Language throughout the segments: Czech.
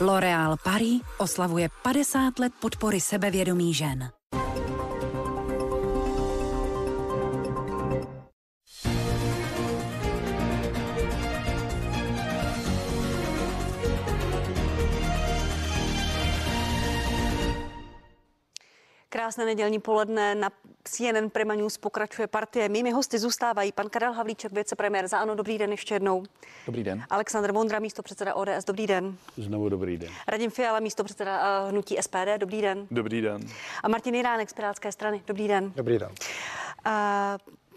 L'Oréal Paris oslavuje 50 let podpory sebevědomí žen. Krásné nedělní poledne na CNN Prima News pokračuje partie. Mými hosty zůstávají pan Karel Havlíček, vicepremiér za ANO. Dobrý den ještě jednou. Dobrý den. Aleksandr Vondra, místo předseda ODS. Dobrý den. Znovu dobrý den. Radim Fiala, místo předseda uh, hnutí SPD. Dobrý den. Dobrý den. A Martin Jiránek z Pirátské strany. Dobrý den. Dobrý den. Uh,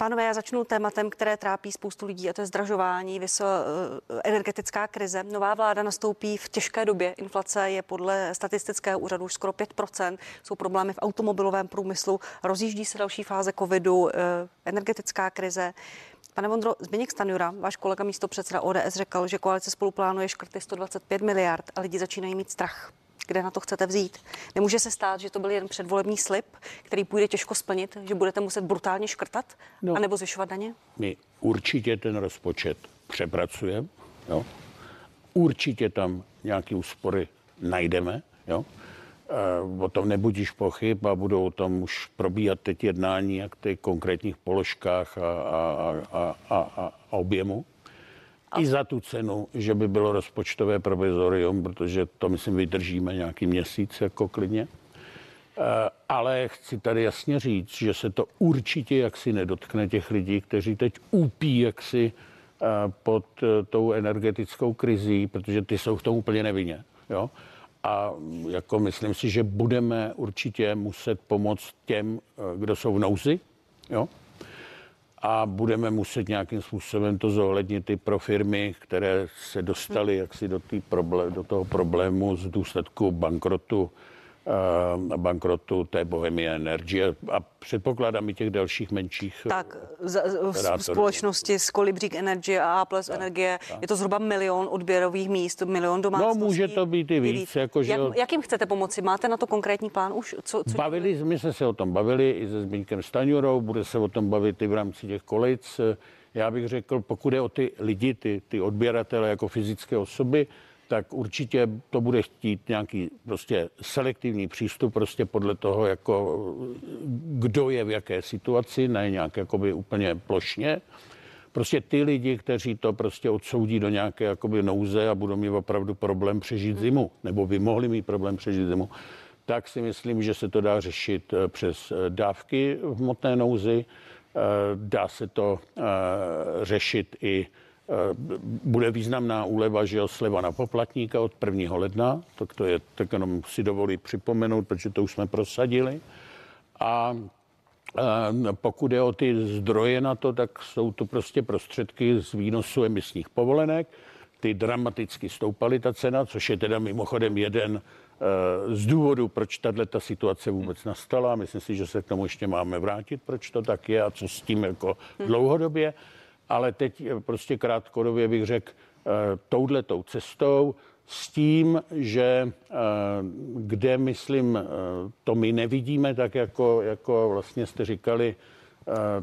Pánové, já začnu tématem, které trápí spoustu lidí, a to je zdražování, vyso, eh, energetická krize. Nová vláda nastoupí v těžké době. Inflace je podle statistického úřadu už skoro 5%. Jsou problémy v automobilovém průmyslu, rozjíždí se další fáze covidu, eh, energetická krize. Pane Vondro, Zbigněk Stanjura, váš kolega místo předseda ODS, řekl, že koalice spolu plánuje škrty 125 miliard a lidi začínají mít strach kde na to chcete vzít. Nemůže se stát, že to byl jen předvolební slib, který půjde těžko splnit, že budete muset brutálně škrtat, no, anebo zvyšovat daně? My určitě ten rozpočet přepracujeme, jo. Určitě tam nějaké úspory najdeme, jo. E, o tom nebudíš pochyb a budou tam už probíhat teď jednání jak ty konkrétních položkách a, a, a, a, a objemu i za tu cenu, že by bylo rozpočtové provizorium, protože to, myslím, vydržíme nějaký měsíc jako klidně. Eh, ale chci tady jasně říct, že se to určitě jaksi nedotkne těch lidí, kteří teď úpí jaksi eh, pod eh, tou energetickou krizí, protože ty jsou v tom úplně nevinně. Jo? A jako myslím si, že budeme určitě muset pomoct těm, kdo jsou v nouzi. Jo? A budeme muset nějakým způsobem to zohlednit i pro firmy, které se dostaly jaksi do, problém, do toho problému z důsledku bankrotu bankrotu té Bohemia Energy a předpokládám i těch dalších menších eh, Tak, z, z, společnosti z Kolibřík Energy a A plus tak, Energie tak. je to zhruba milion odběrových míst, milion domácností. No může to být i víc. Jako, že... Jak, jak jim chcete pomoci? Máte na to konkrétní plán už? Co, co bavili, my jsme se o tom bavili i se Zbyňkem Staňurou, bude se o tom bavit i v rámci těch kolejc. Já bych řekl, pokud je o ty lidi, ty, ty odběratele jako fyzické osoby, tak určitě to bude chtít nějaký prostě selektivní přístup prostě podle toho, jako kdo je v jaké situaci, ne nějak jakoby úplně plošně. Prostě ty lidi, kteří to prostě odsoudí do nějaké jakoby nouze a budou mít opravdu problém přežít zimu, nebo by mohli mít problém přežít zimu, tak si myslím, že se to dá řešit eh, přes eh, dávky v hmotné nouzi, eh, dá se to řešit i bude významná úleva, že jo, sleva na poplatníka od 1. ledna, tak to je, tak jenom si dovolí připomenout, protože to už jsme prosadili. A eh, pokud je o ty zdroje na to, tak jsou to prostě prostředky z výnosu emisních povolenek. Ty dramaticky stoupaly ta cena, což je teda mimochodem jeden eh, z důvodů, proč tahle ta situace vůbec nastala. Myslím si, že se k tomu ještě máme vrátit, proč to tak je a co s tím jako dlouhodobě ale teď eh, prostě krátkodobě bych řekl eh, touhletou cestou s tím, že eh, kde, myslím, to my nevidíme, tak jako, jako vlastně jste říkali,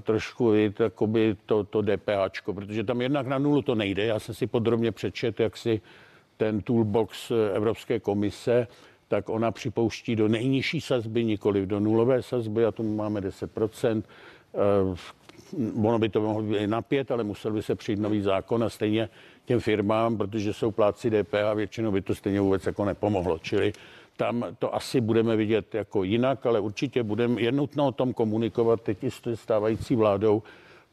trošku jakoby to, to DPHčko, protože tam jednak na nulu to nejde. Já jsem si podrobně přečet, jak si ten toolbox Evropské komise, tak ona připouští do nejnižší sazby, nikoli do nulové sazby, a tomu máme 10% ono by to mohlo být na pět, ale musel by se přijít nový zákon a stejně těm firmám, protože jsou pláci DPH, většinou by to stejně vůbec jako nepomohlo. Čili tam to asi budeme vidět jako jinak, ale určitě budeme, je nutno o tom komunikovat teď i s stávající vládou,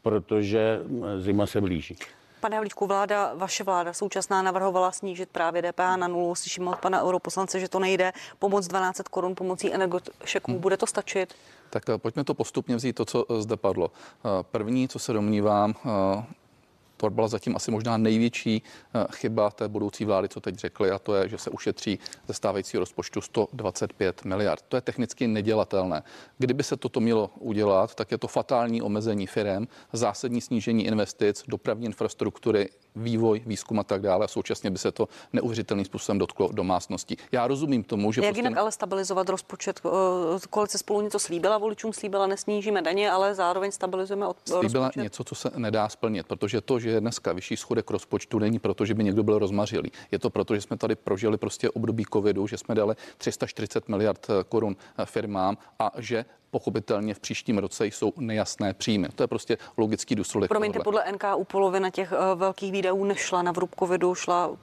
protože zima se blíží. Pane Havlíčku, vláda, vaše vláda současná navrhovala snížit právě DPH na nulu. Slyším od pana europoslance, že to nejde. Pomoc 12 korun pomocí energošeků. Hmm. Bude to stačit? Tak eh, pojďme to postupně vzít, to, co eh, zde padlo. Eh, první, co se domnívám, to byla zatím asi možná největší chyba té budoucí vlády, co teď řekli, a to je, že se ušetří ze stávajícího rozpočtu 125 miliard. To je technicky nedělatelné. Kdyby se toto mělo udělat, tak je to fatální omezení firem, zásadní snížení investic, dopravní infrastruktury, vývoj, výzkum a tak dále. A současně by se to neuvěřitelným způsobem dotklo domácností. Já rozumím tomu, že. Jak prostě... jinak ale stabilizovat rozpočet? Koalice spolu něco slíbila, voličům slíbila, nesnížíme daně, ale zároveň stabilizujeme od Slíbila rozpočet. něco, co se nedá splnit, protože to, že je dneska vyšší schodek rozpočtu, není proto, že by někdo byl rozmařilý. Je to proto, že jsme tady prožili prostě období covidu, že jsme dali 340 miliard korun firmám a že pochopitelně v příštím roce jsou nejasné příjmy. To je prostě logický důsledek. Promiňte, podle NKU polovina těch uh, velkých výdajů nešla na vrub covidu, šla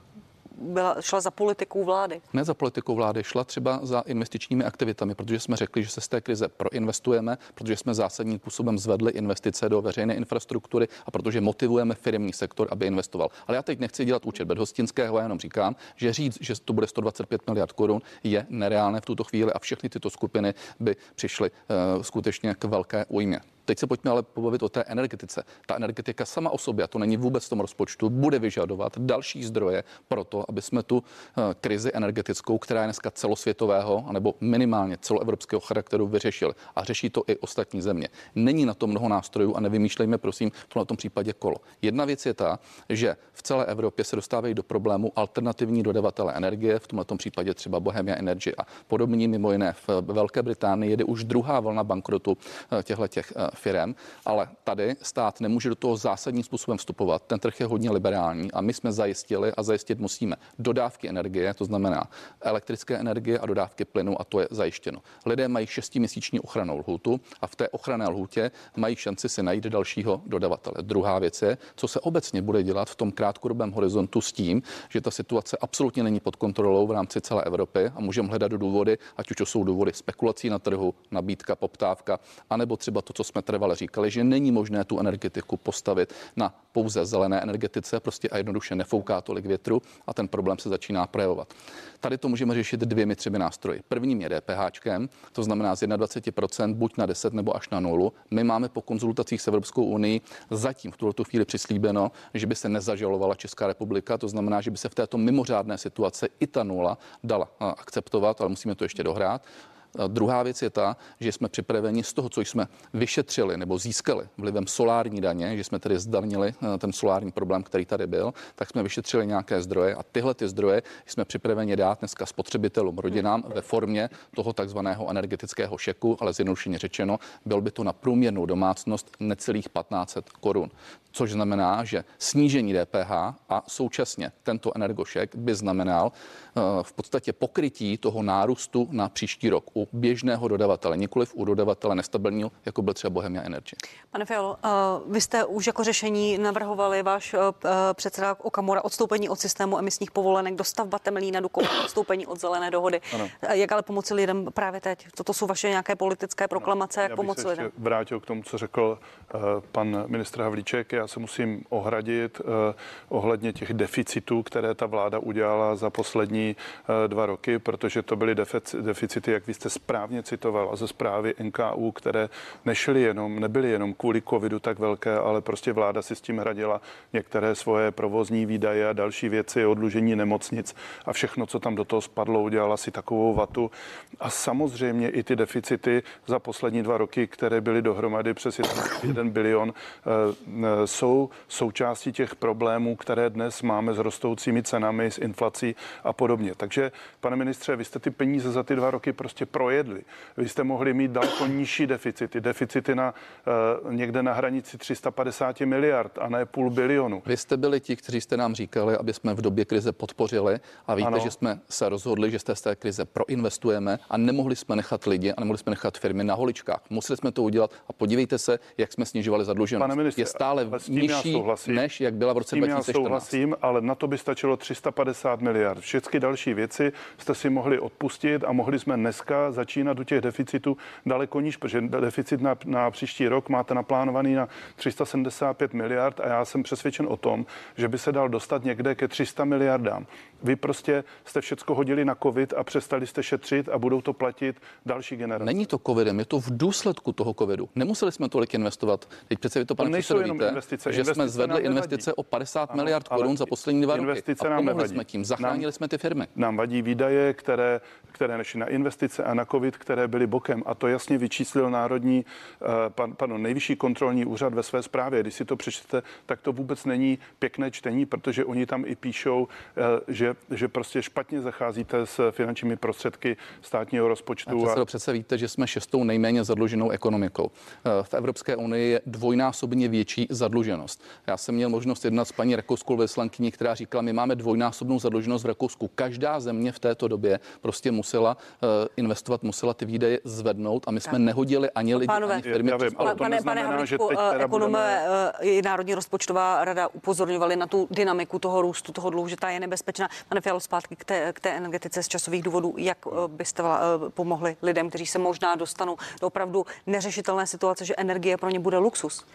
byla, šla za politikou vlády? Ne za politikou vlády, šla třeba za investičními aktivitami, protože jsme řekli, že se z té krize proinvestujeme, protože jsme zásadním způsobem zvedli investice do veřejné infrastruktury a protože motivujeme firmní sektor, aby investoval. Ale já teď nechci dělat účet bedhostinského, jenom říkám, že říct, že to bude 125 miliard korun, je nereálné v tuto chvíli a všechny tyto skupiny by přišly uh, skutečně k velké újmě. Teď se pojďme ale pobavit o té energetice. Ta energetika sama o sobě, a to není vůbec v tom rozpočtu, bude vyžadovat další zdroje pro to, aby jsme tu eh, krizi energetickou, která je dneska celosvětového nebo minimálně celoevropského charakteru vyřešili. A řeší to i ostatní země. Není na to mnoho nástrojů a nevymýšlejme, prosím, to na tom případě kolo. Jedna věc je ta, že v celé Evropě se dostávají do problému alternativní dodavatele energie, v tomto případě třeba Bohemia Energy a podobně, mimo jiné v Velké Británii jede už druhá vlna bankrotu eh, těchto těch eh, firem, ale tady stát nemůže do toho zásadním způsobem vstupovat. Ten trh je hodně liberální a my jsme zajistili a zajistit musíme dodávky energie, to znamená elektrické energie a dodávky plynu a to je zajištěno. Lidé mají šestiměsíční ochranou lhůtu a v té ochranné lhůtě mají šanci si najít dalšího dodavatele. Druhá věc je, co se obecně bude dělat v tom krátkodobém horizontu s tím, že ta situace absolutně není pod kontrolou v rámci celé Evropy a můžeme hledat důvody, ať už to jsou důvody spekulací na trhu, nabídka, poptávka, anebo třeba to, co jsme trvale říkali, že není možné tu energetiku postavit na pouze zelené energetice, prostě a jednoduše nefouká tolik větru a ten problém se začíná projevovat. Tady to můžeme řešit dvěmi třemi nástroji. Prvním je DPH, to znamená z 21% buď na 10 nebo až na nulu. My máme po konzultacích s Evropskou unii zatím v tuto chvíli přislíbeno, že by se nezažalovala Česká republika, to znamená, že by se v této mimořádné situaci i ta nula dala akceptovat, ale musíme to ještě dohrát. Druhá věc je ta, že jsme připraveni z toho, co jsme vyšetřili nebo získali vlivem solární daně, že jsme tedy zdanili eh, ten solární problém, který tady byl, tak jsme vyšetřili nějaké zdroje a tyhle ty zdroje jsme připraveni dát dneska spotřebitelům, rodinám ve formě toho takzvaného energetického šeku, ale zjednodušeně řečeno, byl by to na průměrnou domácnost necelých 1500 korun. Což znamená, že snížení DPH a současně tento energošek by znamenal eh, v podstatě pokrytí toho nárůstu na příští rok u běžného dodavatele, nikoliv u dodavatele nestabilního, jako byl třeba Bohemia Energy. Pane Fialo, eh, vy jste už jako řešení navrhovali váš eh, předseda Okamura odstoupení od systému emisních povolenek, dostavba Temelína Dukou, odstoupení od zelené dohody. Ano. Jak ale pomoci lidem právě teď? Toto jsou vaše nějaké politické proklamace, jak pomoci lidem? vrátil k tomu, co řekl pan ministr Havlíček. Já se musím ohradit eh, ohledně těch deficitů, které ta vláda udělala za poslední eh, dva roky, protože to byly deficity, jak vy jste správně citoval, a ze zprávy NKU, které nešly jenom, nebyly jenom kvůli covidu tak velké, ale prostě vláda si s tím hradila některé svoje provozní výdaje a další věci, odlužení nemocnic a všechno, co tam do toho spadlo, udělala si takovou vatu. A samozřejmě i ty deficity za poslední dva roky, které byly dohromady přes 1 bilion, eh, jsou součástí těch problémů, které dnes máme s rostoucími cenami, s inflací a podobně. Takže, pane ministře, vy jste ty peníze za ty dva roky prostě projedli. Vy jste mohli mít daleko nižší deficity, deficity na uh, někde na hranici 350 miliard a ne půl bilionu. Vy jste byli ti, kteří jste nám říkali, aby jsme v době krize podpořili a víte, ano. že jsme se rozhodli, že z té krize proinvestujeme a nemohli jsme nechat lidi a nemohli jsme nechat firmy na holičkách. Museli jsme to udělat a podívejte se, jak jsme snižovali zadluženost. Pane ministře, je stále nižší, než jak byla v roce 2014. Já souhlasím, ale na to by stačilo 350 miliard. Všechny další věci jste si mohli odpustit a mohli jsme dneska začínat u těch deficitů daleko níž, protože deficit na, na příští rok máte naplánovaný na 375 miliard a já jsem přesvědčen o tom, že by se dal dostat někde ke 300 miliardám. Vy prostě jste všechno hodili na covid a přestali jste šetřit a budou to platit další generace. Není to covidem, je to v důsledku toho covidu. Nemuseli jsme tolik investovat. Teď přece vy to, pane předsedo, víte, investice, že jsme zvedli investice o 50 ano, miliard korun za poslední dva roky. A nám nevadí. jsme tím, zachránili nám, jsme ty firmy. Nám vadí výdaje, které, které nešly na investice a na covid, které byly bokem. A to jasně vyčíslil Národní, pan, pardon, nejvyšší kontrolní úřad ve své zprávě. Když si to přečtete, tak to vůbec není pěkné čtení, protože oni tam i píšou, že, že prostě špatně zacházíte s finančními prostředky státního rozpočtu. A přece víte, že jsme šestou nejméně zadluženou ekonomikou. V Evropské unii je dvojnásobně větší zadluženost. Já jsem měl možnost jednat s paní rakouskou vyslankyní, která říkala, my máme dvojnásobnou zadluženost v Rakousku. Každá země v této době prostě musela uh, investovat, musela ty výdaje zvednout a my jsme tak. nehodili ani lidi, Pánové, ani firmy. Já vím, ale to pane, pane Havlíčku, ekonome budeme... i Národní rozpočtová rada upozorňovali na tu dynamiku toho růstu, toho dluhu, že ta je nebezpečná. Pane Fialo, zpátky k té, k té energetice z časových důvodů. Jak eh, byste eh, pomohli lidem, kteří se možná dostanou do opravdu neřešitelné situace, že energie pro ně bude luxus?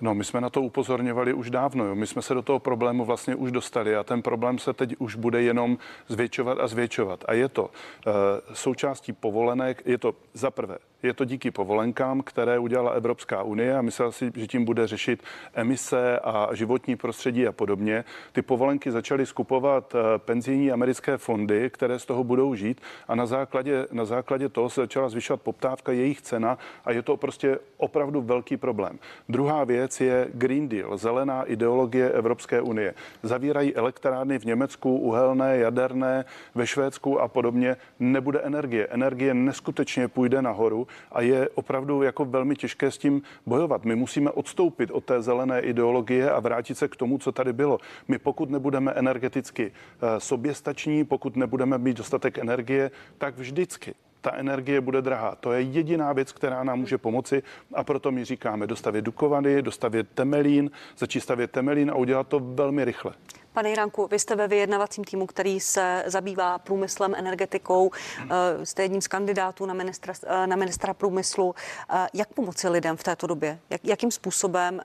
No, my jsme na to upozorňovali už dávno. Jo. My jsme se do toho problému vlastně už dostali a ten problém se teď už bude jenom zvětšovat a zvětšovat. A je to e, součástí povolenek, je to za prvé je to díky povolenkám, které udělala Evropská unie a myslel si, že tím bude řešit emise a životní prostředí a podobně. Ty povolenky začaly skupovat eh, penzijní americké fondy, které z toho budou žít a na základě, na základě toho se začala zvyšovat poptávka, jejich cena a je to prostě opravdu velký problém. Druhá věc je Green Deal, zelená ideologie Evropské unie. Zavírají elektrárny v Německu, uhelné, jaderné, ve Švédsku a podobně. Nebude energie. Energie neskutečně půjde nahoru a je opravdu jako velmi těžké s tím bojovat. My musíme odstoupit od té zelené ideologie a vrátit se k tomu, co tady bylo. My pokud nebudeme energeticky eh, soběstační, pokud nebudeme mít dostatek energie, tak vždycky ta energie bude drahá. To je jediná věc, která nám může pomoci a proto my říkáme dostavět Dukovany, dostavět Temelín, začít stavět Temelín a udělat to velmi rychle. Pane Jiranku, vy jste ve vyjednavacím týmu, který se zabývá průmyslem, energetikou. Eh, jste jedním z kandidátů na ministra, eh, na ministra průmyslu. Eh, jak pomoci lidem v této době? Jak, jakým způsobem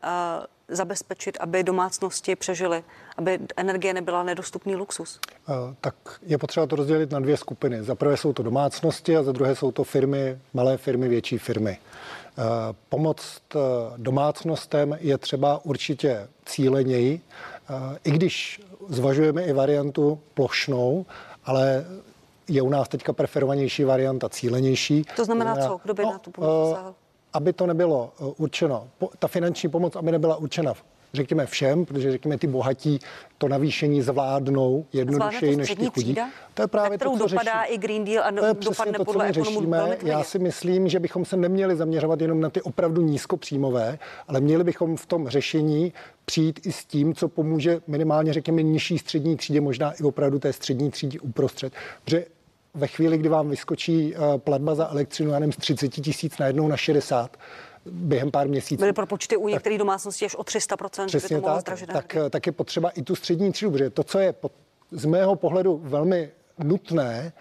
zabezpečit, aby domácnosti přežily, aby energie nebyla nedostupný luxus? Tak je potřeba to rozdělit na dvě skupiny. Za prvé jsou to domácnosti a za druhé jsou to firmy, malé firmy, větší firmy. Pomoc domácnostem je třeba určitě cíleněji, i když zvažujeme i variantu plošnou, ale je u nás teďka preferovanější varianta cílenější. To znamená co? Kdo by no, na tu pomoc Aby to nebylo určeno, ta finanční pomoc, aby nebyla určena řekněme všem, protože řekněme ty bohatí to navýšení zvládnou jednodušeji než ty chudí. To je právě to, co dopadá řeší. i Green Deal a to je dopadne to, co my řešíme. Já si myslím, že bychom se neměli zaměřovat jenom na ty opravdu nízkopříjmové, ale měli bychom v tom řešení přijít i s tím, co pomůže minimálně, řekněme, nižší střední třídě, možná i opravdu té střední třídě uprostřed. Protože ve chvíli, kdy vám vyskočí eh, platba za elektřinu, já nevím, z 30 tisíc najednou na 60, během pár měsíců. Byly pro počty u některých domácností až o 300%, Přesně by to tak, tak, tak je potřeba i tu střední třídu, protože to, co je z mého pohledu velmi nutné,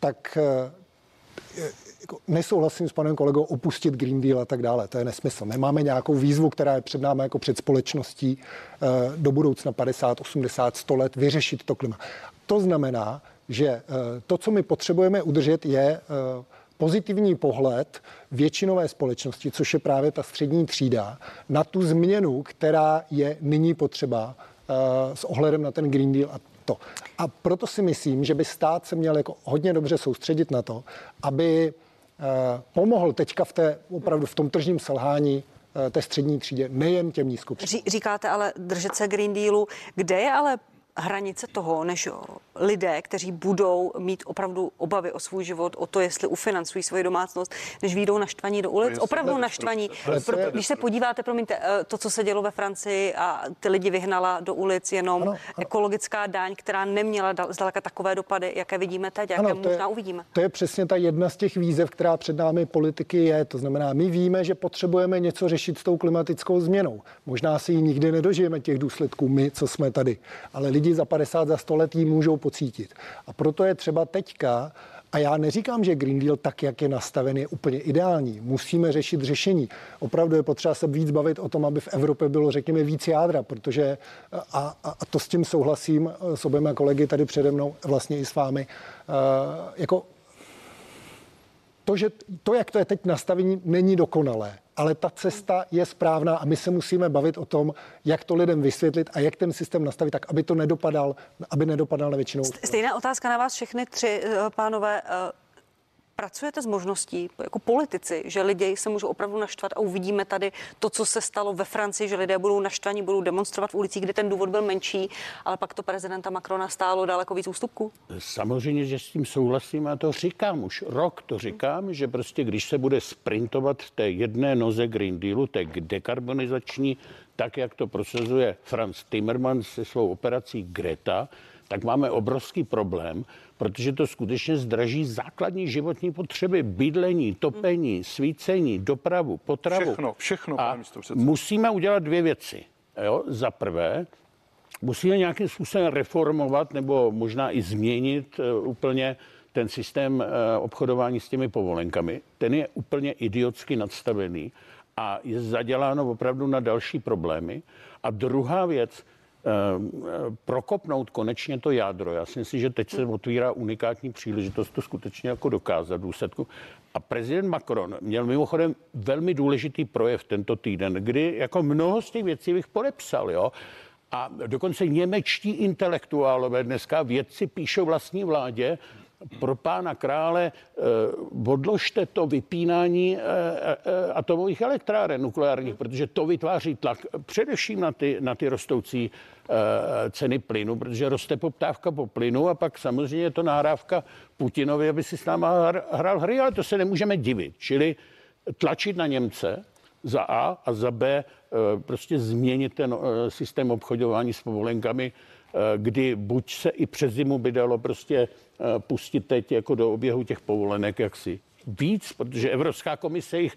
tak eh, jako nesouhlasím s panem kolegou opustit Green Deal a tak dále. To je nesmysl. My máme nějakou výzvu, která je před námi jako před společností eh, do budoucna 50, 80, 100 let vyřešit to klima. To znamená, že eh, to, co my potřebujeme udržet, je pozitivní pohled většinové společnosti, což je právě ta střední třída, na tu změnu, která je nyní potřeba uh, s ohledem na ten Green Deal a to. A proto si myslím, že by stát se měl jako hodně dobře soustředit na to, aby uh, pomohl teďka v té, opravdu v tom tržním selhání uh, té střední třídě, nejen těm nízkopříjmům. Říkáte ale držet se Green Dealu. Kde je ale hranice toho, než lidé, kteří budou mít opravdu obavy o svůj život, o to, jestli ufinancují svoji domácnost, než výjdou naštvaní do ulic, opravdu naštvaní. Když se podíváte, promiňte, eh, to, co se dělo ve Francii a ty lidi vyhnala do ulic jenom ano, ano. ekologická daň, která neměla zdaleka takové dopady, jaké vidíme teď, jaké ano, možná je, uvidíme. To je přesně ta jedna z těch výzev, která před námi politiky je. To znamená, my víme, že potřebujeme něco řešit s tou klimatickou změnou. Možná si ji nikdy nedožijeme těch důsledků, my, co jsme tady. Ale lidi lidi za 50, za 100 let ji můžou pocítit. A proto je třeba teďka, a já neříkám, že Green Deal tak, jak je nastaven, je úplně ideální. Musíme řešit řešení. Opravdu je potřeba se víc bavit o tom, aby v Evropě bylo, řekněme, víc jádra, protože, a, a, a to s tím souhlasím s oběma kolegy tady přede mnou, vlastně i s vámi, uh, jako to, že to, jak to je teď nastavení, není dokonalé ale ta cesta je správná a my se musíme bavit o tom, jak to lidem vysvětlit a jak ten systém nastavit tak, aby to nedopadal, aby nedopadal na většinou. Stejná otázka na vás všechny tři, eh, pánové. Pracujete s možností jako politici, že lidi se můžou opravdu naštvat a uvidíme tady to, co se stalo ve Francii, že lidé budou naštvaní, budou demonstrovat v ulicích, kde ten důvod byl menší, ale pak to prezidenta Macrona stálo daleko víc ústupků? Samozřejmě, že s tím souhlasím a to říkám už rok. To říkám, že prostě když se bude sprintovat v té jedné noze Green Dealu, té dekarbonizační, tak jak to prosazuje Franz Timmermans se svou operací Greta, tak máme obrovský problém, protože to skutečně zdraží základní životní potřeby, bydlení, topení, svícení, dopravu, potravu. Všechno, všechno, A musíme udělat dvě věci. Jo? Za prvé, musíme nějakým způsobem reformovat nebo možná i změnit uh, úplně ten systém uh, obchodování s těmi povolenkami. Ten je úplně idiotsky nadstavený a je zaděláno opravdu na další problémy. A druhá věc, Eh, prokopnout konečně to jádro. Já si myslím, že teď se otvírá unikátní příležitost to skutečně jako dokázat důsledku. A prezident Macron měl mimochodem velmi důležitý projev tento týden, kdy jako mnoho z těch věcí bych podepsal, jo. A dokonce němečtí intelektuálové dneska vědci píšou vlastní vládě, pro pána krále eh, odložte to vypínání eh, eh, atomových elektráren nukleárních, protože to vytváří tlak především na ty, na ty rostoucí ceny plynu, protože roste poptávka po plynu a pak samozřejmě je to nahrávka Putinovi, aby si s náma hrál hry, ale to se nemůžeme divit. Čili tlačit na Němce za A a za B prostě změnit ten systém obchodování s povolenkami, kdy buď se i přes zimu by dalo prostě Eh, pustit teď jako do oběhu těch povolenek jaksi víc, protože Evropská komise jich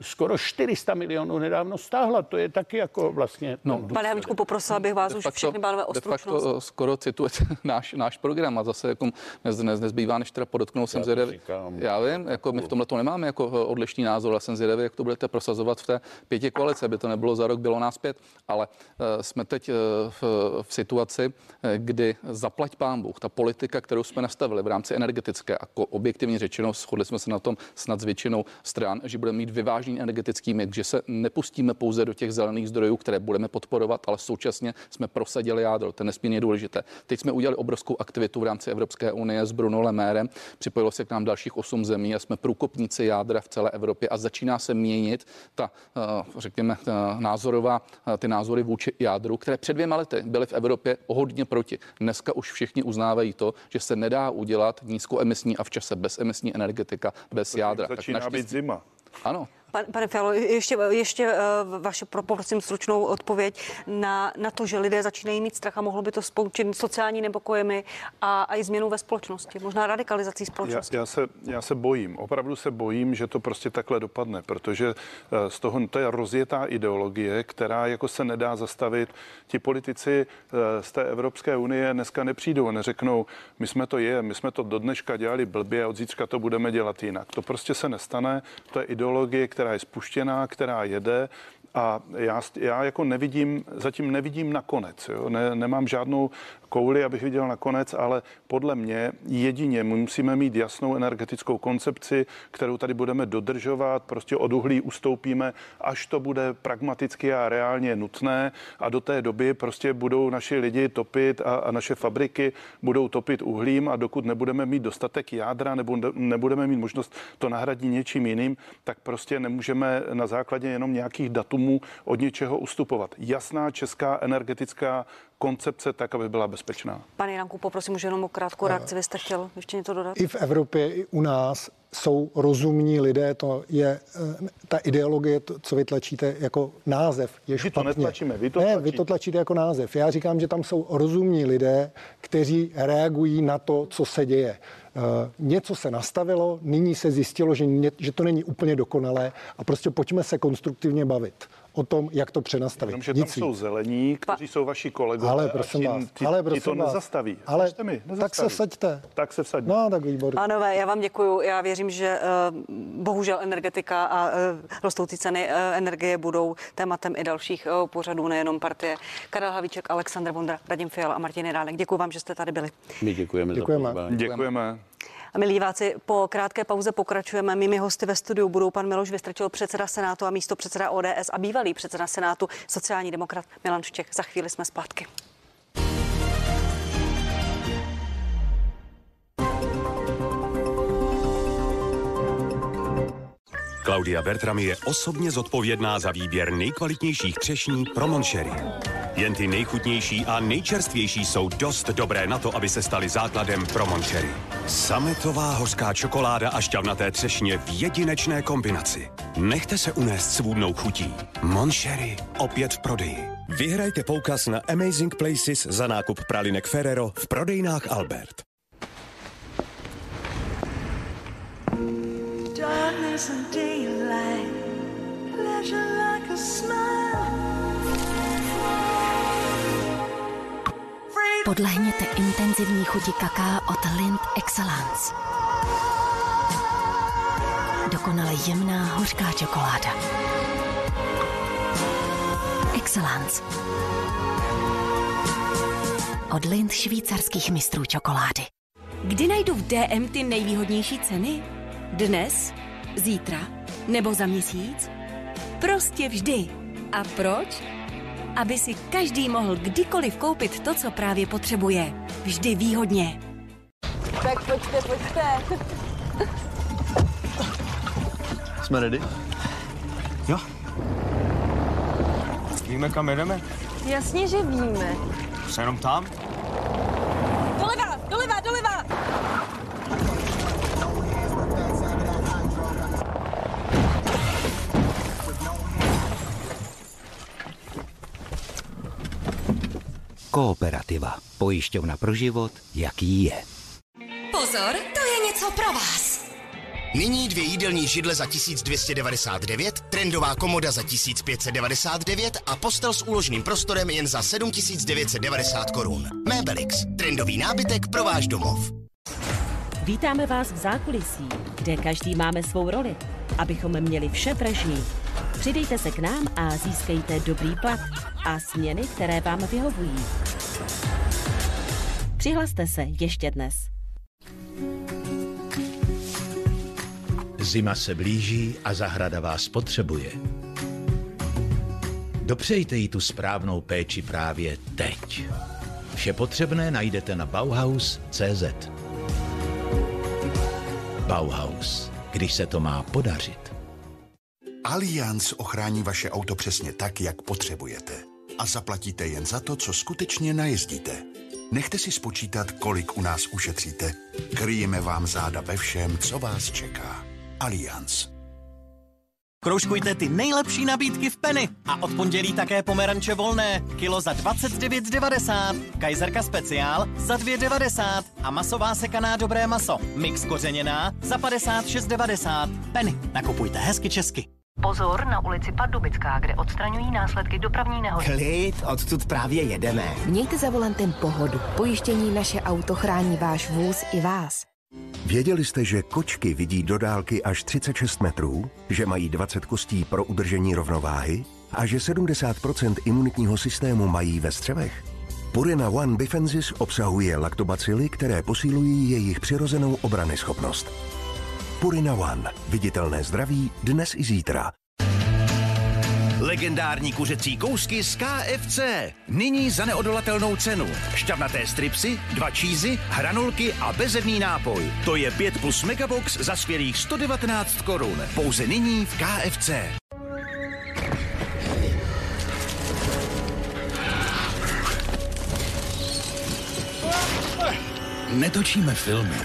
skoro 400 milionů nedávno stáhla. To je taky jako vlastně... No, pane Havlíčku, poprosil bych vás už všechny pánové o stručnost. facto skoro citujete náš, náš program a zase jako nez, nez, nezbývá, než teda podotknout, jsem zvědavý. Já vím, jako my v tomhle to nemáme jako eh, odlišný názor, ale jsem zvědavý, jak to budete prosazovat v té pěti koalice, aby to nebylo za rok, bylo nás pět, ale uh, jsme teď uh, v, v situaci, uh, kdy zaplať pán Bůh, ta politika, kterou jsme nastavili v rámci energetické, jako objektivně řečeno, shodli jsme se na tom snad s většinou stran, že budeme mít vyvážený vyvážený energetický mix, že se nepustíme pouze do těch zelených zdrojů, které budeme podporovat, ale současně jsme prosadili jádro. To je nesmírně důležité. Teď jsme udělali obrovskou aktivitu v rámci Evropské unie s Bruno Lemérem. Připojilo se k nám dalších osm zemí a jsme průkopníci jádra v celé Evropě a začíná se měnit ta, eh, řekněme, ta názorová, eh, ty názory vůči jádru, které před dvěma lety byly v Evropě hodně proti. Dneska už všichni uznávají to, že se nedá udělat nízkoemisní a v čase bezemisní energetika bez jádra. Začíná tak být zima. Ano, Pan, pane Fialo, ještě, ještě uh, vaše, poprosím stručnou odpověď na, na to, že lidé začínají mít strach a mohlo by to spoučit sociální nepokojemi a, a i změnou ve společnosti, možná radikalizací společnosti. Já, já, se, já se bojím, opravdu se bojím, že to prostě takhle dopadne, protože uh, z toho to je rozjetá ideologie, která jako se nedá zastavit. Ti politici uh, z té Evropské unie dneska nepřijdou a neřeknou, my jsme to je, my jsme to do dneška dělali blbě, od zítřka to budeme dělat jinak. To prostě se nestane, to je ideologie, která je spuštěná, která jede a já, já jako nevidím, zatím nevidím nakonec. Jo? Ne, nemám žádnou kouli, abych viděl nakonec, ale podle mě jedině my musíme mít jasnou energetickou koncepci, kterou tady budeme dodržovat, prostě od uhlí ustoupíme, až to bude pragmaticky a reálně nutné. A do té doby prostě budou naši lidi topit a, a naše fabriky budou topit uhlím. A dokud nebudeme mít dostatek jádra nebo nebudeme mít možnost to nahradit něčím jiným, tak prostě nemůžeme na základě jenom nějakých datumů od něčeho ustupovat. Jasná česká energetická koncepce tak, aby byla bezpečná. Pane Janku, poprosím už jenom o krátkou reakci. Vy jste chtěl ještě něco dodat? I v Evropě, i u nás jsou rozumní lidé, to je eh, ta ideologie, to, co vytlačíte jako název, je špatně. to netlačíme, vy to ne, tlačíte. vy to tlačíte jako název. Já říkám, že tam jsou rozumní lidé, kteří reagují na to, co se děje. Uh, něco se nastavilo, nyní se zjistilo, že, ně, že to není úplně dokonalé a prostě pojďme se konstruktivně bavit o tom, jak to přenastavit. Jenomže tam jsou zelení, kteří jsou vaši kolegové. Ale prosím vás, ti, ale prosím to vás, nezastaví. Ale mi, nezastaví. tak se vsaďte. Tak se vsaďte. No, tak výborně. Pánové, já vám děkuji. Já věřím, že uh, bohužel energetika a uh, rostoucí ceny uh, energie budou tématem i dalších uh, pořadů, nejenom partie. Karel Havíček, Aleksandr Vondra, Radim Fiala a Martin Rálek. Děkuji vám, že jste tady byli. My děkujeme. Děkujeme. Za děkujeme. A milí diváci, po krátké pauze pokračujeme. Mými hosty ve studiu budou pan Miloš Vystrčil, předseda Senátu a místo předseda ODS a bývalý předseda Senátu sociální demokrat Milan Šček. Za chvíli jsme zpátky. Claudia Bertram je osobně zodpovědná za výběr nejkvalitnějších třešní pro Monchery. Jen ty nejchutnější a nejčerstvější jsou dost dobré na to, aby se staly základem pro Monchery. Sametová hořká čokoláda a šťavnaté třešně v jedinečné kombinaci. Nechte se unést svůdnou chutí. Monchery opět v prodeji. Vyhrajte poukaz na Amazing Places za nákup pralinek Ferrero v prodejnách Albert. Darkness and daylight, pleasure like a smile. Podlehněte intenzivní chuti kaká od Lind Excellence. Dokonale jemná hořká čokoláda. Excellence. Od Lind švýcarských mistrů čokolády. Kdy najdu v DM ty nejvýhodnější ceny? Dnes? Zítra? Nebo za měsíc? Prostě vždy. A proč? Aby si každý mohl kdykoliv koupit to, co právě potřebuje. Vždy výhodně. Tak pojďte, pojďte. Jsme ready? Jo. Víme, kam jedeme? Jasně, že víme. Se jenom tam? Pojišťovna pro život, jaký je. Pozor, to je něco pro vás. Nyní dvě jídelní židle za 1299, trendová komoda za 1599 a postel s úložným prostorem jen za 7990 korun. Mébelix. Trendový nábytek pro váš domov. Vítáme vás v zákulisí, kde každý máme svou roli, abychom měli vše režii. Přidejte se k nám a získejte dobrý plat a směny, které vám vyhovují. Přihlaste se ještě dnes. Zima se blíží a zahrada vás potřebuje. Dopřejte jí tu správnou péči právě teď. Vše potřebné najdete na Bauhaus.cz. Bauhaus, když se to má podařit. Allianz ochrání vaše auto přesně tak, jak potřebujete. A zaplatíte jen za to, co skutečně najezdíte. Nechte si spočítat, kolik u nás ušetříte. Kryjeme vám záda ve všem, co vás čeká. Allianz. Kroužkujte ty nejlepší nabídky v Penny. A od pondělí také pomeranče volné. Kilo za 29,90. Kajzerka speciál za 2,90. A masová sekaná dobré maso. Mix kořeněná za 56,90. Penny. Nakupujte hezky česky. Pozor na ulici Pardubická, kde odstraňují následky dopravní nehody. Klid, odtud právě jedeme. Mějte za volantem pohodu. Pojištění naše auto chrání váš vůz i vás. Věděli jste, že kočky vidí do dálky až 36 metrů, že mají 20 kostí pro udržení rovnováhy a že 70% imunitního systému mají ve střevech? Purina One Bifensis obsahuje laktobacily, které posilují jejich přirozenou obrany schopnost. Purina One. Viditelné zdraví dnes i zítra. Legendární kuřecí kousky z KFC. Nyní za neodolatelnou cenu. Šťavnaté stripsy, dva čízy, hranolky a bezedný nápoj. To je 5 plus megabox za svělých 119 korun. Pouze nyní v KFC. Netočíme filmy,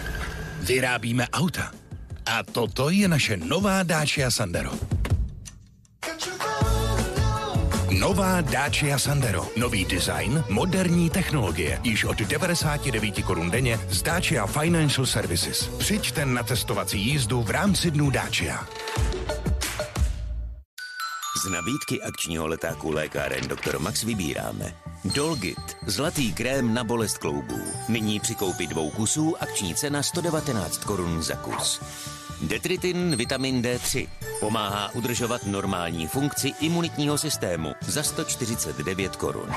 vyrábíme auta. A toto je naše nová Dacia Sandero. Nová Dacia Sandero. Nový design, moderní technologie. Již od 99 korun denně z Dacia Financial Services. Přijďte na testovací jízdu v rámci dnů Dacia. Z nabídky akčního letáku lékáren Dr. Max vybíráme Dolgit, zlatý krém na bolest kloubů. Nyní při koupi dvou kusů akční cena 119 korun za kus. Detritin vitamin D3 pomáhá udržovat normální funkci imunitního systému za 149 korun.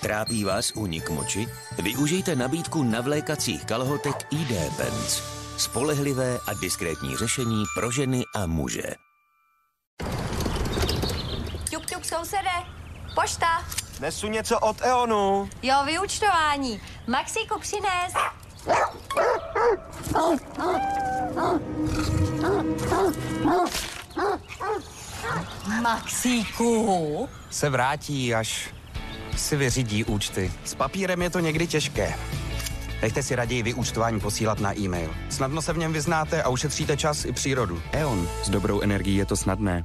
Trápí vás únik moči? Využijte nabídku navlékacích kalhotek ID Pens. Spolehlivé a diskrétní řešení pro ženy a muže. Sousede. Pošta. Nesu něco od Eonu. Jo, vyučtování. Maxíku přines. Maxíku. Se vrátí, až si vyřídí účty. S papírem je to někdy těžké. Nechte si raději vyúčtování posílat na e-mail. Snadno se v něm vyznáte a ušetříte čas i přírodu. E.ON. S dobrou energií je to snadné.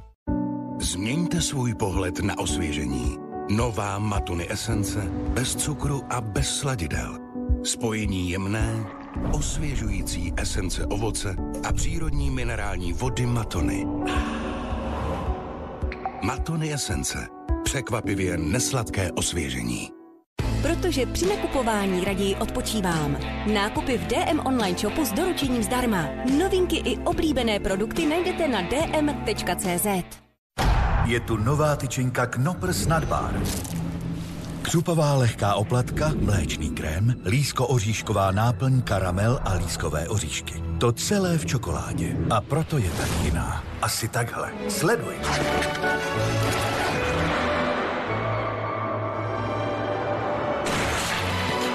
Změňte svůj pohled na osvěžení. Nová Matuny esence bez cukru a bez sladidel. Spojení jemné, osvěžující esence ovoce a přírodní minerální vody Matony. Matony esence. Překvapivě nesladké osvěžení. Protože při nakupování raději odpočívám. Nákupy v DM online shopu s doručením zdarma. Novinky i oblíbené produkty najdete na dm.cz. Je tu nová tyčinka Knoppers Nadbar. Křupová lehká oplatka, mléčný krém, lísko-oříšková náplň, karamel a lískové oříšky. To celé v čokoládě. A proto je tak jiná. Asi takhle. Sleduj.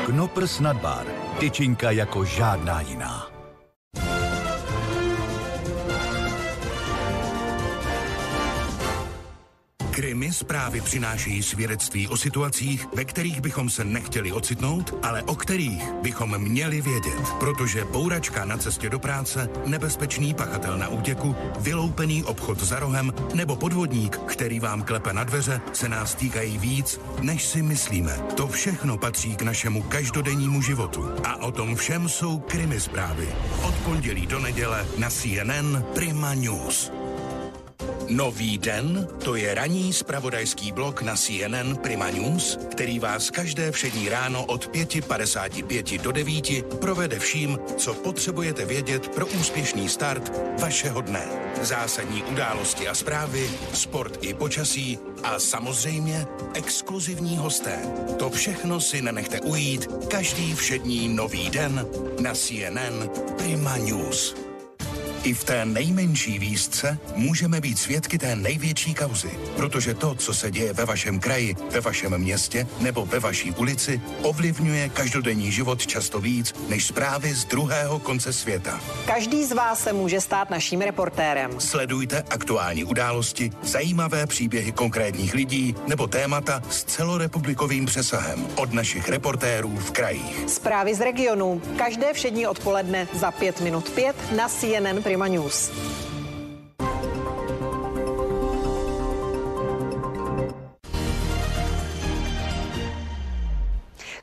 Knoppers Nadbar. Tyčinka jako žádná jiná. Krimi zprávy přinášejí svědectví o situacích, ve kterých bychom se nechtěli ocitnout, ale o kterých bychom měli vědět. Protože bouračka na cestě do práce, nebezpečný pachatel na útěku, vyloupený obchod za rohem nebo podvodník, který vám klepe na dveře, se nás týkají víc, než si myslíme. To všechno patří k našemu každodennímu životu. A o tom všem jsou krimi zprávy. Od pondělí do neděle na CNN Prima News. Nový den, to je ranní spravodajský blok na CNN Prima News, který vás každé všední ráno od 5.55 do 9 provede vším, co potřebujete vědět pro úspěšný start vašeho dne. Zásadní události a zprávy, sport i počasí a samozřejmě exkluzivní hosté. To všechno si nenechte ujít každý všední nový den na CNN Prima News. I v té nejmenší výzce můžeme být svědky té největší kauzy, protože to, co se děje ve vašem kraji, ve vašem městě nebo ve vaší ulici, ovlivňuje každodenní život často víc než zprávy z druhého konce světa. Každý z vás se může stát naším reportérem. Sledujte aktuální události, zajímavé příběhy konkrétních lidí nebo témata s celorepublikovým přesahem od našich reportérů v krajích. Zprávy z regionu. Každé všední odpoledne za pět minut pět na CNN Prima News.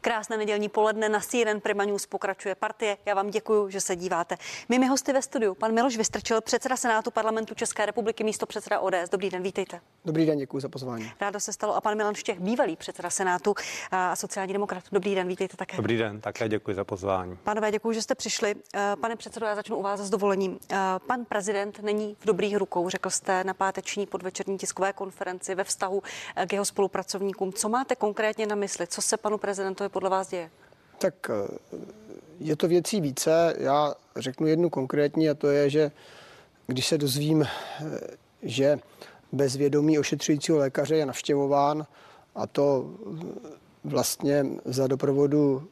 Krásné nedělní poledne na CNN Prima News pokračuje partie. Já vám děkuji, že se díváte. Mými hosty ve studiu pan Miloš Vystrčil, předseda Senátu parlamentu České republiky, místo předseda ODS. Dobrý den, vítejte. Dobrý den, děkuji za pozvání. Rádo se stalo. A pan Milan Štěch, bývalý předseda Senátu a sociální demokrat. Dobrý den, vítejte také. Dobrý den, také děkuji za pozvání. Pánové, děkuji, že jste přišli. Eh, Pane předsedo, já začnu u vás s dovolením. Eh, Pan prezident není v dobrých rukou, řekl jste na páteční podvečerní tiskové konferenci ve vztahu k jeho spolupracovníkům. Co máte konkrétně na mysli? Co se panu prezidentovi podle vás děje? Tak eh, je to věcí více. Já řeknu jednu konkrétní a to je, že když se dozvím, eh, že bez vědomí ošetřujícího lékaře je navštěvován a to eh, vlastně za doprovodu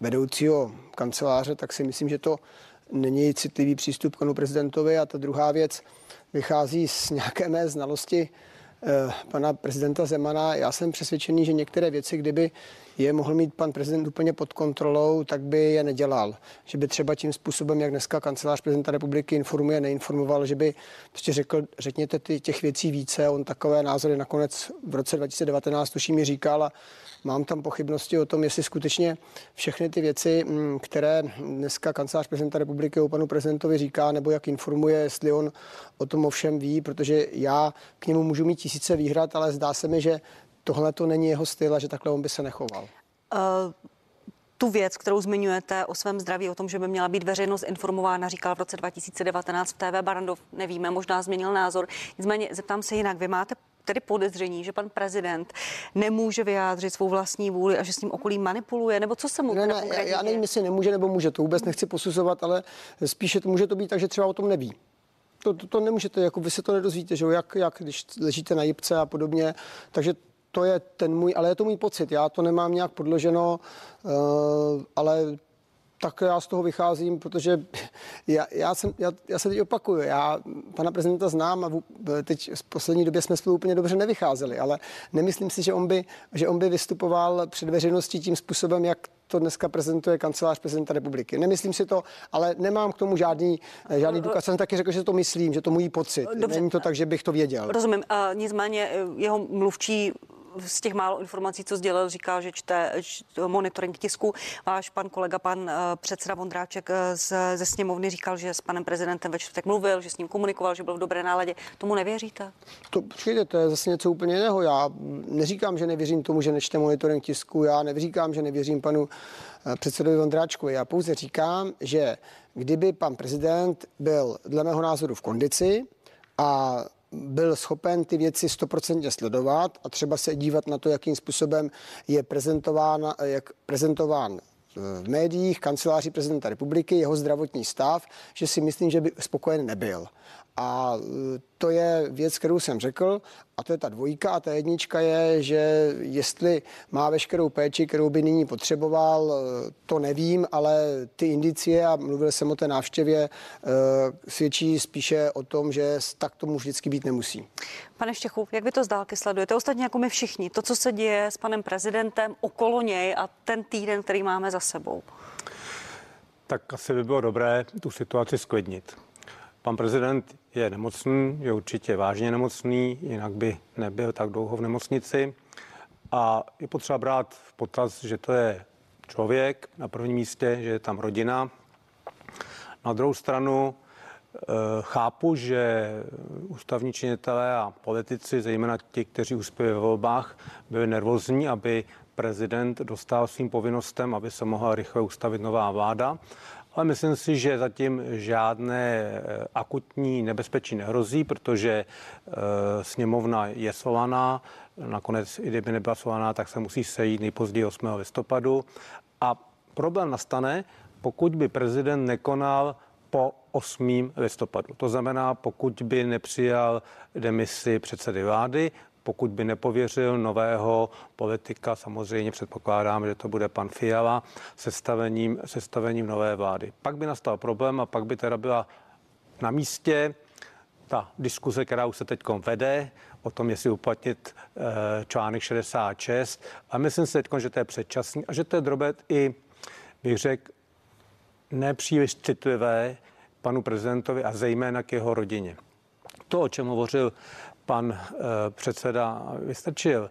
vedoucího kanceláře, tak si myslím, že to není citlivý přístup k panu prezidentovi. A ta druhá věc vychází z nějaké mé znalosti pana prezidenta Zemana. Já jsem přesvědčený, že některé věci, kdyby je mohl mít pan prezident úplně pod kontrolou, tak by je nedělal. Že by třeba tím způsobem, jak dneska kancelář prezidenta republiky informuje, neinformoval, že by prostě řekl, řekněte ty, těch věcí více. On takové názory nakonec v roce 2019 tuším mi říkal a mám tam pochybnosti o tom, jestli skutečně všechny ty věci, mm, které dneska kancelář prezidenta republiky o panu prezidentovi říká, nebo jak informuje, jestli on o tom ovšem ví, protože já k němu můžu mít tisíce výhrad, ale zdá se mi, že tohle to není jeho styl a že takhle on by se nechoval. Uh, tu věc, kterou zmiňujete o svém zdraví, o tom, že by měla být veřejnost informována, říkal v roce 2019 v TV Barandov, nevíme, možná změnil názor. Nicméně zeptám se jinak, vy máte tedy podezření, že pan prezident nemůže vyjádřit svou vlastní vůli a že s ním okolí manipuluje, nebo co se mu ne, ne, já, já nevím, jestli nemůže nebo může, to vůbec nechci posuzovat, ale spíše to může to být tak, že třeba o tom neví. To, to, to nemůžete, jako vy se to nedozvíte, že jo, jak, jak když ležíte na jibce a podobně, takže to je ten můj, ale je to můj pocit, já to nemám nějak podloženo, uh, ale tak já z toho vycházím, protože já, já, jsem, já, já se teď opakuju, já pana prezidenta znám a teď v poslední době jsme spolu úplně dobře nevycházeli, ale nemyslím si, že on by, že on by vystupoval před veřejností tím způsobem, jak to dneska prezentuje kancelář prezidenta republiky. Nemyslím si to, ale nemám k tomu žádný, žádný důkaz. Jsem taky řekl, že to myslím, že to můj pocit. Dobře. Není to tak, že bych to věděl. Rozumím. Uh, nicméně jeho mluvčí z těch málo informací, co sdělil, říká, že čte, monitoring tisku. Váš pan kolega, pan uh, předseda Vondráček uh, z, ze sněmovny říkal, že s panem prezidentem ve čtvrtek mluvil, že s ním komunikoval, že byl v dobré náladě. Tomu nevěříte? To přijde, to je zase něco úplně jiného. Já neříkám, že nevěřím tomu, že nečte monitoring tisku, já neříkám, že nevěřím panu uh, předsedovi Vondráčkovi. Já pouze říkám, že kdyby pan prezident byl dle mého názoru v kondici a byl schopen ty věci stoprocentně sledovat a třeba se dívat na to, jakým způsobem je prezentován, jak prezentován v médiích, kanceláři prezidenta republiky, jeho zdravotní stav, že si myslím, že by spokojen nebyl. A e, to je věc, kterou jsem řekl, a to je ta dvojka. A ta jednička je, že jestli má veškerou péči, kterou by nyní potřeboval, e, to nevím, ale ty indicie, a mluvil jsem o té návštěvě, e, svědčí spíše o tom, že tak tomu vždycky být nemusí. Pane Štěchu, jak vy to z dálky sledujete? Ostatně jako my všichni, to, co se děje s panem prezidentem okolo něj a ten týden, který máme za sebou. Tak asi by bylo dobré tu situaci sklidnit. Pan prezident je nemocný, je určitě vážně nemocný, jinak by nebyl tak dlouho v nemocnici. A je potřeba brát v potaz, že to je člověk na prvním místě, že je tam rodina. Na druhou stranu eh, chápu, že ústavní činitelé a politici, zejména ti, kteří uspěli ve volbách, byli nervózní, aby prezident dostal svým povinnostem, aby se mohla rychle ustavit nová vláda. Ale myslím si, že zatím žádné eh, akutní nebezpečí nehrozí, protože eh, sněmovna je svolaná. Nakonec, i kdyby nebyla svolaná, tak se musí sejít nejpozději 8. listopadu. A problém nastane, pokud by prezident nekonal po 8. listopadu. To znamená, pokud by nepřijal demisi předsedy vlády, pokud by nepověřil nového politika, samozřejmě předpokládám, že to bude pan Fiala, sestavením, sestavením nové vlády. Pak by nastal problém a pak by teda byla na místě ta diskuze, která už se teď vede, o tom, jestli uplatnit e, článek 66. A myslím si teď, že to je předčasný a že to je drobet i, bych řekl, nepříliš citlivé panu prezidentovi a zejména k jeho rodině. To, o čem hovořil pan eh, předseda Vystrčil,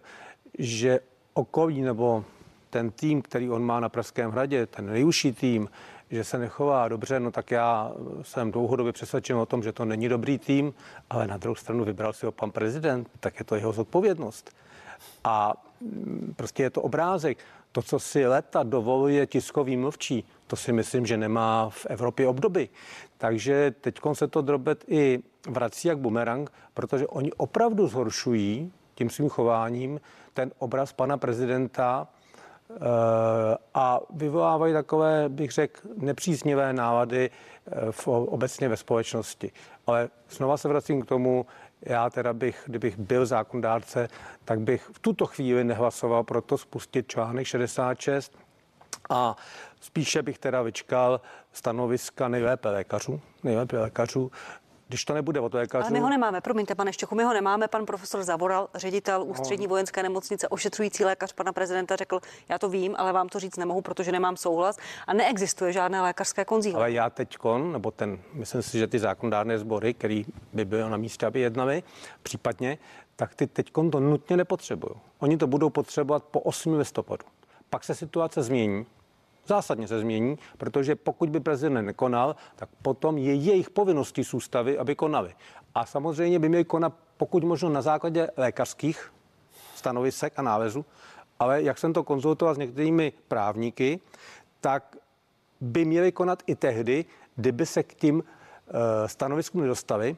že okolí nebo ten tým, který on má na Pražském hradě, ten nejužší tým, že se nechová dobře, no tak já jsem dlouhodobě přesvědčen o tom, že to není dobrý tým, ale na druhou stranu vybral si ho pan prezident, tak je to jeho zodpovědnost. A mm, prostě je to obrázek. To, co si leta dovoluje tiskový mluvčí, to si myslím, že nemá v Evropě obdoby. Takže teď se to drobet i vrací jak bumerang, protože oni opravdu zhoršují tím svým chováním ten obraz pana prezidenta eh, a vyvolávají takové, bych řekl, nepříznivé nálady eh, v, obecně ve společnosti. Ale znova se vracím k tomu, já teda bych, kdybych byl zákondárce, tak bych v tuto chvíli nehlasoval pro to spustit článek 66 a spíše bych teda vyčkal stanoviska nejlépe lékařů, nejlépe lékařů, když to nebude od lékařů. Ale my ho nemáme, promiňte, pane Štěchu, my ho nemáme. Pan profesor Zavoral, ředitel ústřední vojenské nemocnice, ošetřující lékař pana prezidenta, řekl, já to vím, ale vám to říct nemohu, protože nemám souhlas a neexistuje žádné lékařské konzíl. Ale já teď, nebo ten, myslím si, že ty zákonodárné sbory, který by byl na místě, aby jednali, případně, tak ty teď to nutně nepotřebují. Oni to budou potřebovat po 8. listopadu. Pak se situace změní, zásadně se změní, protože pokud by prezident nekonal, tak potom je jejich povinností z aby konali. A samozřejmě by měli konat pokud možno na základě lékařských stanovisek a nálezu, ale jak jsem to konzultoval s některými právníky, tak by měli konat i tehdy, kdyby se k tím uh, stanoviskům nedostali,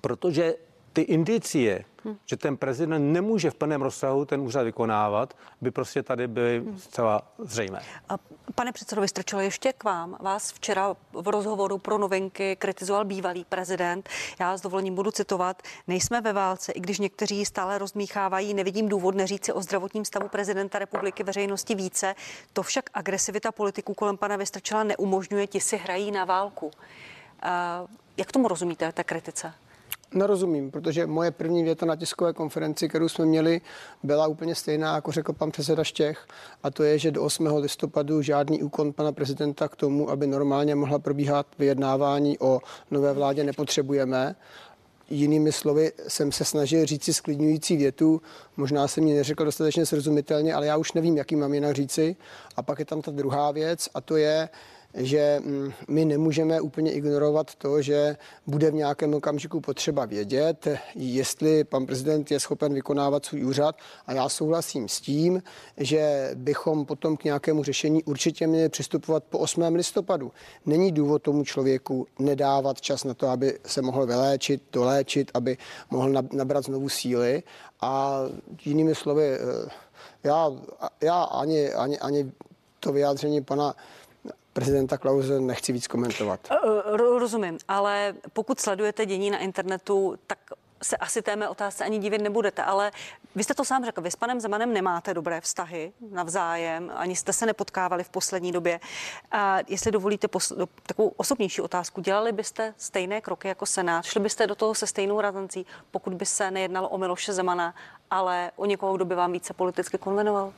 protože ty indicie, hmm. že ten prezident nemůže v plném rozsahu ten úřad vykonávat, by prostě tady byly hmm. zcela zřejmé. A pane předsedo Vystrčilo, ještě k vám. Vás včera v rozhovoru pro novinky kritizoval bývalý prezident. Já s dovolením budu citovat. Nejsme ve válce, i když někteří stále rozmíchávají, nevidím důvod neříci o zdravotním stavu prezidenta republiky veřejnosti více. To však agresivita politiků kolem pana Vystrčila neumožňuje, ti si hrají na válku. Uh, jak tomu rozumíte, té kritice? Nerozumím, protože moje první věta na tiskové konferenci, kterou jsme měli, byla úplně stejná, jako řekl pan předseda Štěch, a to je, že do 8. listopadu žádný úkon pana prezidenta k tomu, aby normálně mohla probíhat vyjednávání o nové vládě, nepotřebujeme. Jinými slovy jsem se snažil říct si sklidňující větu, možná jsem mi neřekl dostatečně srozumitelně, ale já už nevím, jaký mám jinak říci. A pak je tam ta druhá věc a to je, že mm, my nemůžeme úplně ignorovat to, že bude v nějakém okamžiku potřeba vědět, jestli pan prezident je schopen vykonávat svůj úřad. A já souhlasím s tím, že bychom potom k nějakému řešení určitě měli přistupovat po 8. listopadu. Není důvod tomu člověku nedávat čas na to, aby se mohl vyléčit, doléčit, aby mohl nabrat znovu síly. A jinými slovy, eh, já, já ani, ani, ani to vyjádření pana prezidenta Klauze nechci víc komentovat. Eh, eh, rozumím, ale pokud sledujete dění na internetu, tak se asi té mé otázce ani divit nebudete, ale vy jste to sám řekl, vy s panem Zemanem nemáte dobré vztahy navzájem, ani jste se nepotkávali v poslední době. A jestli dovolíte posl- takovou osobnější otázku, dělali byste stejné kroky jako Senát, šli byste do toho se stejnou razancí, pokud by se nejednalo o Miloše Zemana, ale o někoho, kdo by vám více politicky konvenoval?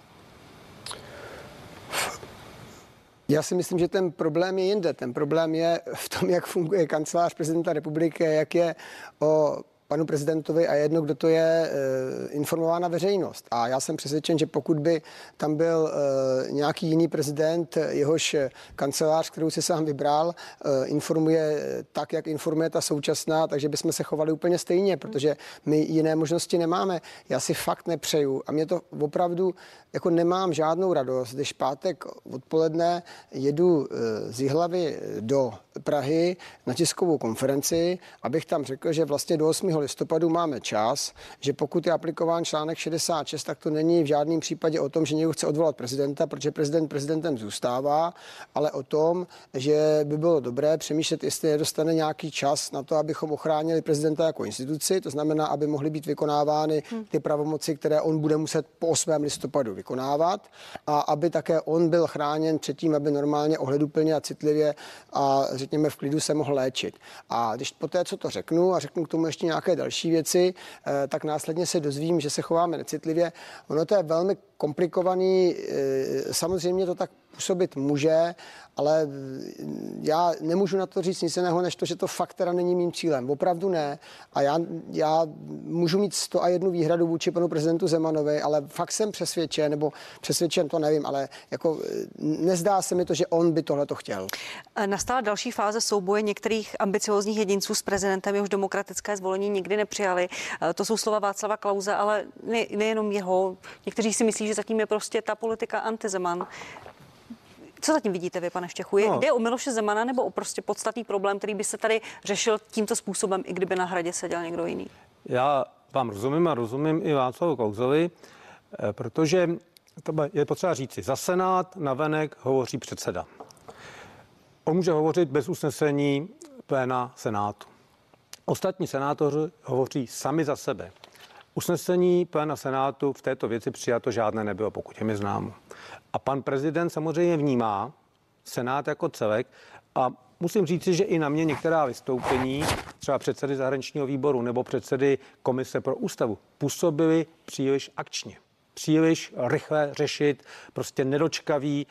Já si myslím, že ten problém je jinde. Ten problém je v tom, jak funguje kancelář prezidenta republiky, jak je o panu prezidentovi a jedno, kdo to je, eh, informována veřejnost. A já jsem přesvědčen, že pokud by tam byl eh, nějaký jiný prezident, jehož kancelář, kterou si sám vybral, eh, informuje tak, jak informuje ta současná, takže bychom se chovali úplně stejně, protože my jiné možnosti nemáme. Já si fakt nepřeju a mě to opravdu jako nemám žádnou radost, když pátek odpoledne jedu z Jihlavy do Prahy na tiskovou konferenci, abych tam řekl, že vlastně do 8. listopadu máme čas, že pokud je aplikován článek 66, tak to není v žádném případě o tom, že někdo chce odvolat prezidenta, protože prezident prezidentem zůstává, ale o tom, že by bylo dobré přemýšlet, jestli nedostane nějaký čas na to, abychom ochránili prezidenta jako instituci, to znamená, aby mohly být vykonávány hm. ty pravomoci, které on bude muset po 8. listopadu vykonávat a aby také on byl chráněn předtím, aby normálně ohleduplně a citlivě a řekněme v klidu se mohl léčit. A když po té, co to řeknu a řeknu k tomu ještě nějaké další věci, eh, tak následně se dozvím, že se chováme necitlivě. Ono to je velmi komplikovaný, eh, samozřejmě to tak působit může, ale já nemůžu na to říct nic jiného, než to, že to fakt teda není mým cílem. Opravdu ne. A já, já můžu mít 101 výhradu vůči panu prezidentu Zemanovi, ale fakt jsem přesvědčen, nebo přesvědčen to nevím, ale jako nezdá se mi to, že on by tohle to chtěl. Nastala další fáze souboje některých ambiciozních jedinců s prezidentem, jehož demokratické zvolení nikdy nepřijali. To jsou slova Václava Klauze, ale ne, nejenom jeho. Někteří si myslí, že zatím je prostě ta politika antizeman. Co zatím vidíte vy, pane Štěchu? Je, no. Jde o Miloše Zemana nebo o prostě podstatný problém, který by se tady řešil tímto způsobem, i kdyby na hradě seděl někdo jiný? Já vám rozumím a rozumím i Václavu Klauzovi, eh, protože to je potřeba říci, za Senát na venek hovoří předseda. On může hovořit bez usnesení pléna Senátu. Ostatní senátoři hovoří sami za sebe. Usnesení pléna Senátu v této věci přijato žádné nebylo, pokud je mi známo. A pan prezident samozřejmě vnímá Senát jako celek a musím říci, že i na mě některá vystoupení, třeba předsedy zahraničního výboru nebo předsedy komise pro ústavu, působily příliš akčně, příliš rychle řešit, prostě nedočkavý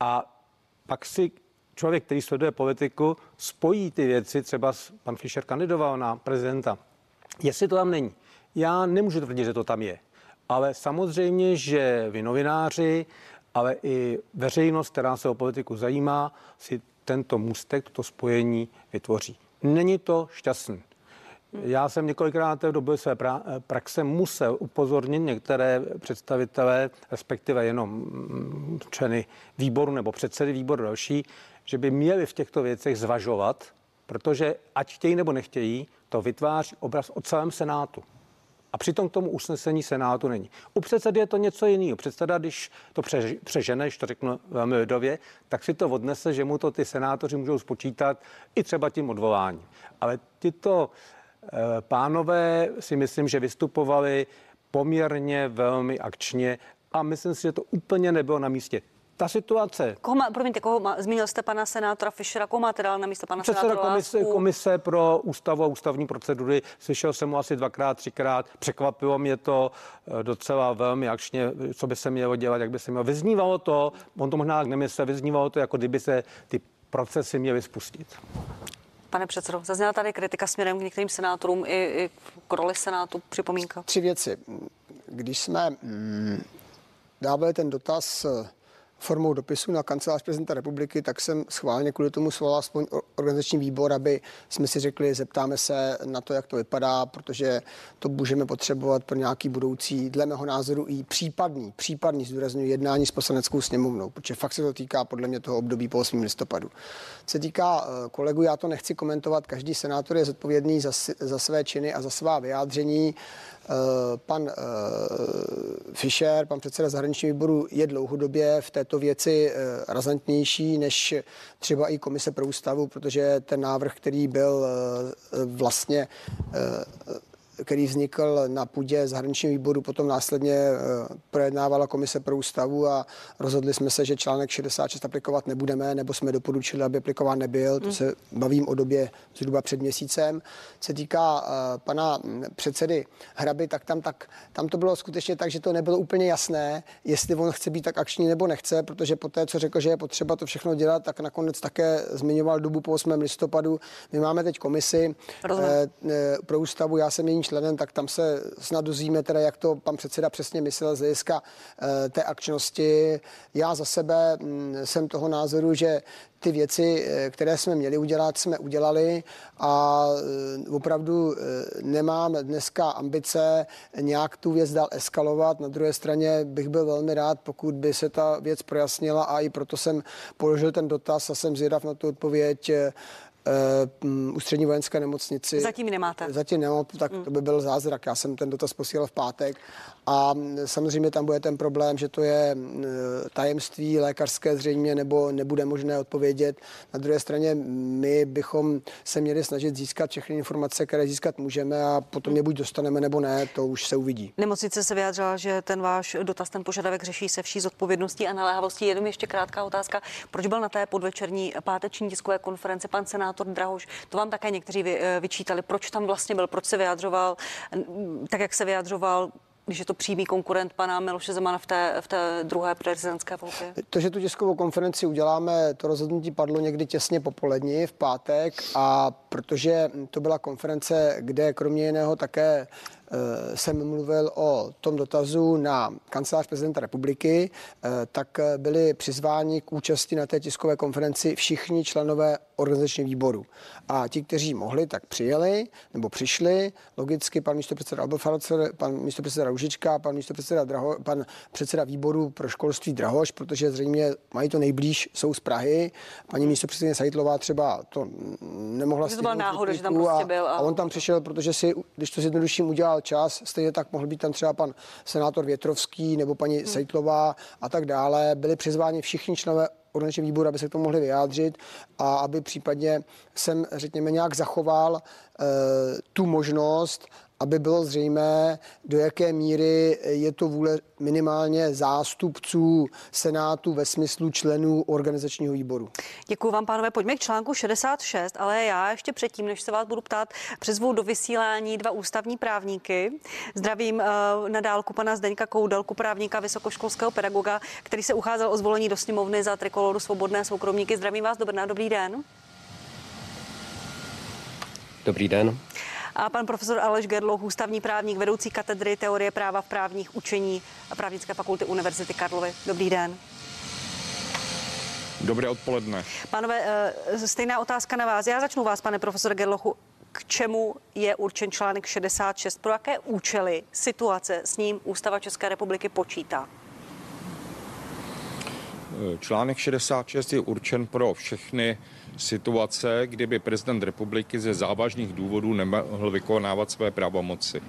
a pak si člověk, který sleduje politiku, spojí ty věci, třeba pan Fischer kandidoval na prezidenta. Jestli to tam není, já nemůžu tvrdit, že to tam je. Ale samozřejmě, že vy novináři, ale i veřejnost, která se o politiku zajímá, si tento můstek, to spojení vytvoří. Není to šťastný. Já jsem několikrát v době své praxe musel upozornit některé představitele, respektive jenom členy výboru nebo předsedy výboru další, že by měli v těchto věcech zvažovat, protože ať chtějí nebo nechtějí, to vytváří obraz o celém Senátu. A přitom k tomu usnesení Senátu není. U předsedy je to něco jiného. Předseda, když to přežene, když to řeknu velmi lidově, tak si to odnese, že mu to ty senátoři můžou spočítat i třeba tím odvoláním. Ale tyto eh, pánové si myslím, že vystupovali poměrně velmi akčně a myslím si, že to úplně nebylo na místě ta situace. Koho má, promiňte, koho má, zmínil jste pana senátora Fischera, koho máte dál na místo pana Předseda senátora komise, Lásku? komise pro ústavu a ústavní procedury, slyšel jsem mu asi dvakrát, třikrát, překvapilo mě to eh, docela velmi akčně, co by se mělo dělat, jak by se mělo. Vyznívalo to, on to možná nemyslel, vyznívalo to, jako kdyby se ty procesy měly spustit. Pane předsedo, zazněla tady kritika směrem k některým senátorům i, i k roli senátu, připomínka. Tři věci. Když jsme mm, dávali ten dotaz eh, formou dopisu na kancelář prezidenta republiky, tak jsem schválně kvůli tomu svolal aspoň organizační výbor, aby jsme si řekli, zeptáme se na to, jak to vypadá, protože to můžeme potřebovat pro nějaký budoucí, dle mého názoru, i případný, případný zdůrazňuji jednání s poslaneckou sněmovnou, protože fakt se to týká podle mě toho období po 8. listopadu. Se týká eh, kolegu, já to nechci komentovat, každý senátor je zodpovědný za, za své činy a za svá vyjádření. Eh, pan eh, Fischer, pan předseda zahraničního výboru, je dlouhodobě v této věci eh, razantnější než třeba i komise pro ústavu, protože ten návrh, který byl vlastně který vznikl na půdě zahraničního výboru, potom následně eh, projednávala komise pro ústavu a rozhodli jsme se, že článek 66 aplikovat nebudeme, nebo jsme doporučili, aby aplikován nebyl. To hmm. se bavím o době zhruba před měsícem. Se týká uh, pana předsedy Hraby, tak tam, tak tam to bylo skutečně tak, že to nebylo úplně jasné, jestli on chce být tak akční nebo nechce, protože po té, co řekl, že je potřeba to všechno dělat, tak nakonec také zmiňoval dobu po 8. listopadu. My máme teď komisi uh, pro ústavu, já jsem její členem, tak tam se snad dozvíme teda, jak to pan předseda přesně myslel z hlediska eh, té akčnosti. Já za sebe mm, jsem toho názoru, že ty věci, eh, které jsme měli udělat, jsme udělali a eh, opravdu nemám dneska ambice nějak tu věc dál eskalovat. Na druhé straně bych byl velmi rád, pokud by se ta věc projasnila a i proto jsem položil ten dotaz a jsem zvědav na tu odpověď ústřední vojenské nemocnici. Zatím nemáte? Zatím nemám, tak to by byl zázrak. Já jsem ten dotaz posílal v pátek a samozřejmě tam bude ten problém, že to je tajemství lékařské zřejmě nebo nebude možné odpovědět. Na druhé straně my bychom se měli snažit získat všechny informace, které získat můžeme a potom je buď dostaneme nebo ne, to už se uvidí. Nemocnice se vyjádřila, že ten váš dotaz, ten požadavek řeší se vší zodpovědností a naléhavostí. Jenom ještě krátká otázka. Proč byl na té podvečerní páteční tiskové konferenci pan senátor Drahoš? To vám také někteří eh, vyčítali. Proč tam vlastně byl, proč se vyjadřoval tak, jak se vyjadřoval? když je to přímý konkurent pana Miloše Zemana v té, v té druhé prezidentské volbě? To, že tu tiskovou konferenci uděláme, to rozhodnutí padlo někdy těsně popolední v pátek a protože to byla konference, kde kromě jiného také jsem mluvil o tom dotazu na kancelář prezidenta republiky, eh, tak byli přizváni k účasti na té tiskové konferenci všichni členové organizačního výboru. A ti, kteří mohli, tak přijeli nebo přišli. Logicky pan místopředseda Albelfarcer, pan místopředseda Ružička, pan místopředseda Draho, pan předseda výboru pro školství Drahoš, protože zřejmě mají to nejblíž, jsou z Prahy. Paní místopředsedkyně Sajtlová třeba to nemohla to byla náhoda, že tam prostě byl. A... a on tam přišel, protože si, když to zjednoduším, udělal čas. Stejně tak mohl být tam třeba pan senátor Větrovský nebo paní hmm. Sejtlová a tak dále. Byli přizváni všichni členové organizační výboru, aby se k tomu mohli vyjádřit a aby případně jsem, řekněme, nějak zachoval e, tu možnost, aby bylo zřejmé, do jaké míry je to vůle minimálně zástupců Senátu ve smyslu členů organizačního výboru. Děkuji vám, pánové. Pojďme k článku 66, ale já ještě předtím, než se vás budu ptát, přizvu do vysílání dva ústavní právníky. Zdravím uh, na dálku pana Zdeňka Koudelku, právníka vysokoškolského pedagoga, který se ucházel o zvolení do sněmovny za trikoloru Svobodné soukromníky. Zdravím vás, dobrý, dobrý den. Dobrý den a pan profesor Aleš Gerloch, ústavní právník, vedoucí katedry teorie práva v právních učení a právnické fakulty Univerzity Karlovy. Dobrý den. Dobré odpoledne. Pánové, eh, stejná otázka na vás. Já začnu vás, pane profesor Gerlochu. K čemu je určen článek 66? Pro jaké účely situace s ním Ústava České republiky počítá? Článek 66 je určen pro všechny situace, kdyby prezident republiky ze závažných důvodů nemohl vykonávat své pravomoci.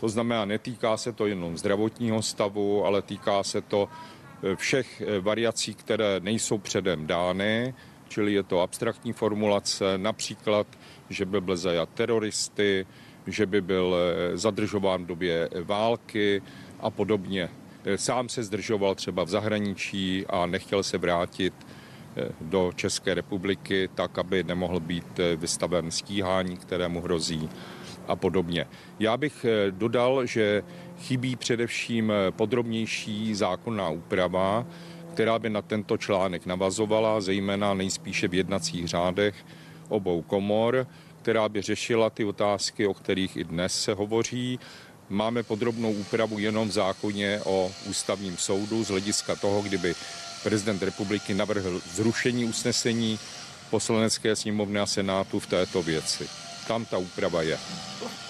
To znamená, netýká se to jenom zdravotního stavu, ale týká se to eh, všech eh, variací, které nejsou předem dány, čili je to abstraktní formulace, například, že by byl zajat teroristy, že by byl eh, zadržován v době války a podobně. Sám se zdržoval třeba v zahraničí a nechtěl se vrátit do České republiky tak, aby nemohl být vystaven stíhání, kterému hrozí a podobně. Já bych eh, dodal, že chybí především eh, podrobnější zákonná úprava, která by na tento článek navazovala, zejména nejspíše v jednacích řádech obou komor, která by řešila ty otázky, o kterých i dnes se hovoří. Máme podrobnou úpravu jenom v zákoně o ústavním soudu z hlediska toho, kdyby prezident republiky navrhl zrušení usnesení poslanecké sněmovny a senátu v této věci. Tam ta úprava je.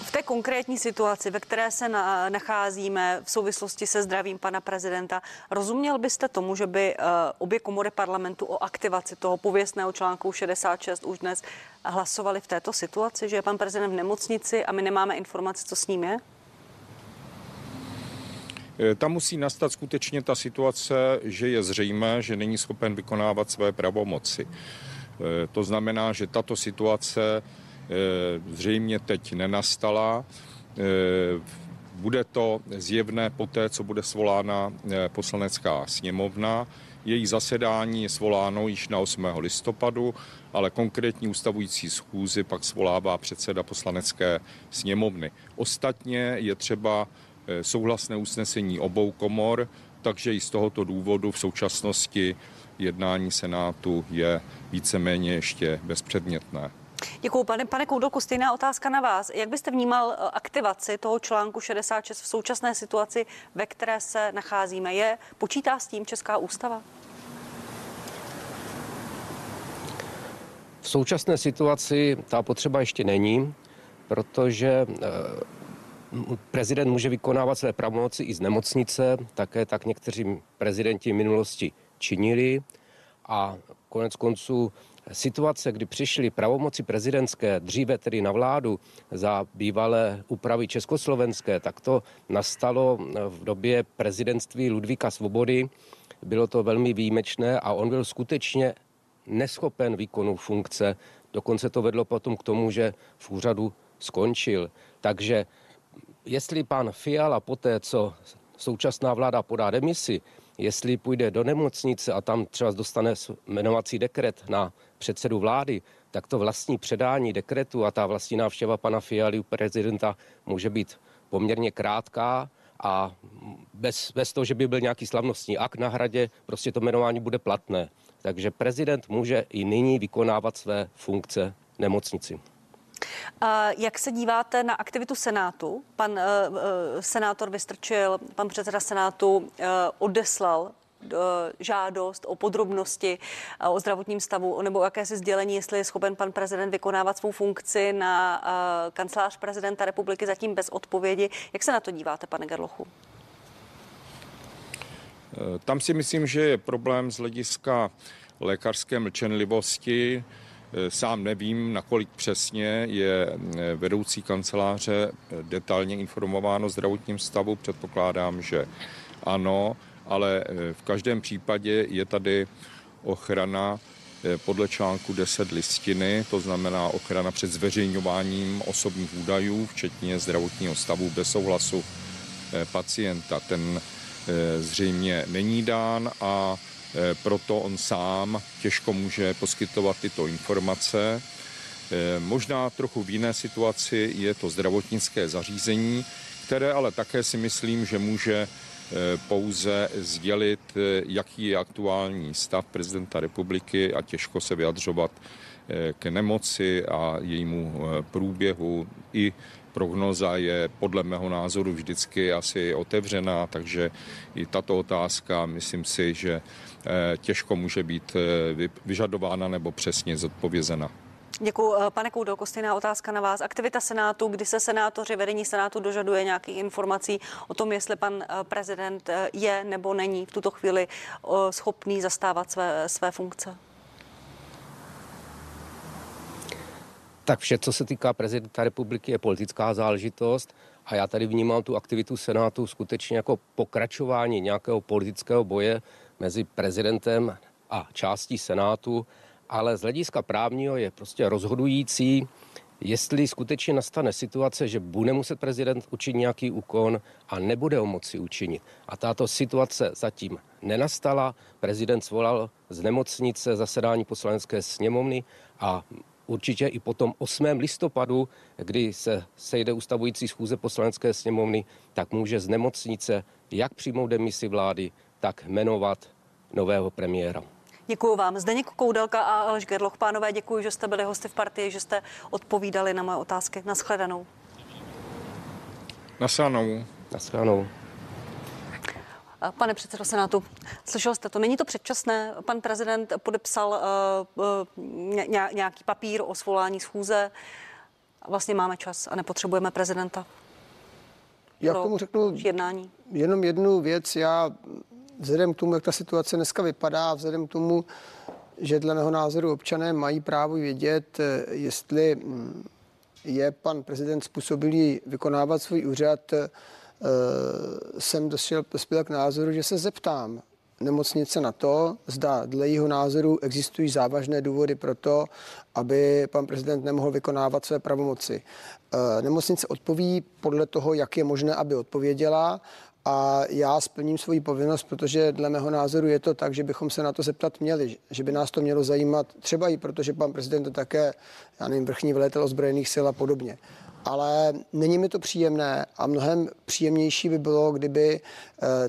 V té konkrétní situaci, ve které se na, nacházíme v souvislosti se zdravím pana prezidenta, rozuměl byste tomu, že by uh, obě komory parlamentu o aktivaci toho pověstného článku 66 už dnes hlasovali v této situaci, že je pan prezident v nemocnici a my nemáme informace, co s ním je? Eh, tam musí nastat skutečně ta situace, že je zřejmé, že není schopen vykonávat své pravomoci. Eh, to znamená, že tato situace Eh, zřejmě teď nenastala. Bude to zjevné poté, co bude svolána poslanecká sněmovna. Její zasedání je svoláno již na 8. listopadu, ale konkrétní ustavující schůzi pak svolává předseda poslanecké sněmovny. Ostatně je třeba souhlasné usnesení obou komor, takže i z tohoto důvodu v současnosti jednání Senátu je víceméně ještě bezpředmětné. Děkuji, pane, pane Koudolku, stejná otázka na vás. Jak byste vnímal eh, aktivaci toho článku 66 v současné situaci, ve které se nacházíme? Je, počítá s tím Česká ústava? V současné situaci ta potřeba ještě není, protože eh, prezident může vykonávat své pravomoci i z nemocnice, také tak někteří prezidenti minulosti činili a konec konců situace, kdy přišly pravomoci prezidentské dříve tedy na vládu za bývalé úpravy československé, tak to nastalo v době prezidentství Ludvíka Svobody. Bylo to velmi výjimečné a on byl skutečně neschopen výkonu funkce. Dokonce to vedlo potom k tomu, že v úřadu skončil. Takže jestli pan Fiala poté, co současná vláda podá demisi, jestli půjde do nemocnice a tam třeba dostane jmenovací dekret na předsedu vlády, tak to vlastní předání dekretu a ta vlastní návštěva pana Fialy u prezidenta může být poměrně krátká a bez, bez toho, že by byl nějaký slavnostní akt na hradě, prostě to jmenování bude platné. Takže prezident může i nyní vykonávat své funkce nemocnici. Jak se díváte na aktivitu Senátu? Pan uh, senátor Vystrčil, pan předseda Senátu uh, odeslal žádost o podrobnosti o zdravotním stavu nebo jakési sdělení, jestli je schopen pan prezident vykonávat svou funkci na kancelář prezidenta republiky zatím bez odpovědi. Jak se na to díváte, pane Gerlochu? Tam si myslím, že je problém z hlediska lékařské mlčenlivosti. Sám nevím, nakolik přesně je eh, vedoucí kanceláře eh, detailně informováno o zdravotním stavu. Předpokládám, že ano, ale eh, v každém případě je tady ochrana podle článku 10 listiny, to znamená ochrana před zveřejňováním osobních údajů, včetně zdravotního stavu bez souhlasu pacienta. Ten zřejmě není dán a Eh, proto on sám těžko může poskytovat tyto informace. Eh, možná trochu v jiné situaci je to zdravotnické zařízení, které ale také si myslím, že může eh, pouze sdělit, jaký je aktuální stav prezidenta republiky a těžko se vyjadřovat k nemoci a jejímu průběhu i prognoza je podle mého názoru vždycky asi otevřená, takže i tato otázka, myslím si, že eh, těžko může být eh, vyžadována nebo přesně zodpovězena. Děkuji. Eh, pane Koudolko, stejná otázka na vás. Aktivita Senátu, kdy se senátoři, vedení Senátu dožaduje nějakých informací o tom, jestli pan prezident je nebo není v tuto chvíli schopný zastávat své, své funkce? tak vše, co se týká prezidenta republiky, je politická záležitost a já tady vnímám tu aktivitu Senátu skutečně jako pokračování nějakého politického boje mezi prezidentem a částí Senátu, ale z hlediska právního je prostě rozhodující, jestli skutečně nastane situace, že bude muset prezident učinit nějaký úkon a nebude ho moci učinit. A tato situace zatím nenastala. Prezident svolal z nemocnice zasedání poslanecké sněmovny a určitě i po tom 8. listopadu, kdy se sejde ustavující schůze poslanecké sněmovny, tak může z nemocnice jak přijmout demisi vlády, tak jmenovat nového premiéra. Děkuji vám. Zdeněk Koudelka a Aleš Gerloch. Pánové, děkuji, že jste byli hosty v partii, že jste odpovídali na moje otázky. Naschledanou. Naschledanou. Naschledanou. Pane předsedo Senátu, slyšel jste to, není to předčasné? Pan prezident podepsal uh, uh, nějaký papír o svolání schůze. Vlastně máme čas a nepotřebujeme prezidenta. Já k tomu řeknu jednání. jenom jednu věc. Já vzhledem k tomu, jak ta situace dneska vypadá, vzhledem k tomu, že dle mého názoru občané mají právo vědět, eh, jestli mm, je pan prezident způsobilý vykonávat svůj úřad, jsem došel, dospěl k názoru, že se zeptám nemocnice na to, zda dle jeho názoru existují závažné důvody pro to, aby pan prezident nemohl vykonávat své pravomoci. Nemocnice odpoví podle toho, jak je možné, aby odpověděla a já splním svoji povinnost, protože dle mého názoru je to tak, že bychom se na to zeptat měli, že by nás to mělo zajímat, třeba i proto, že pan prezident je také, já nevím, vrchní velitel ozbrojených sil a podobně. Ale není mi to příjemné a mnohem příjemnější by bylo, kdyby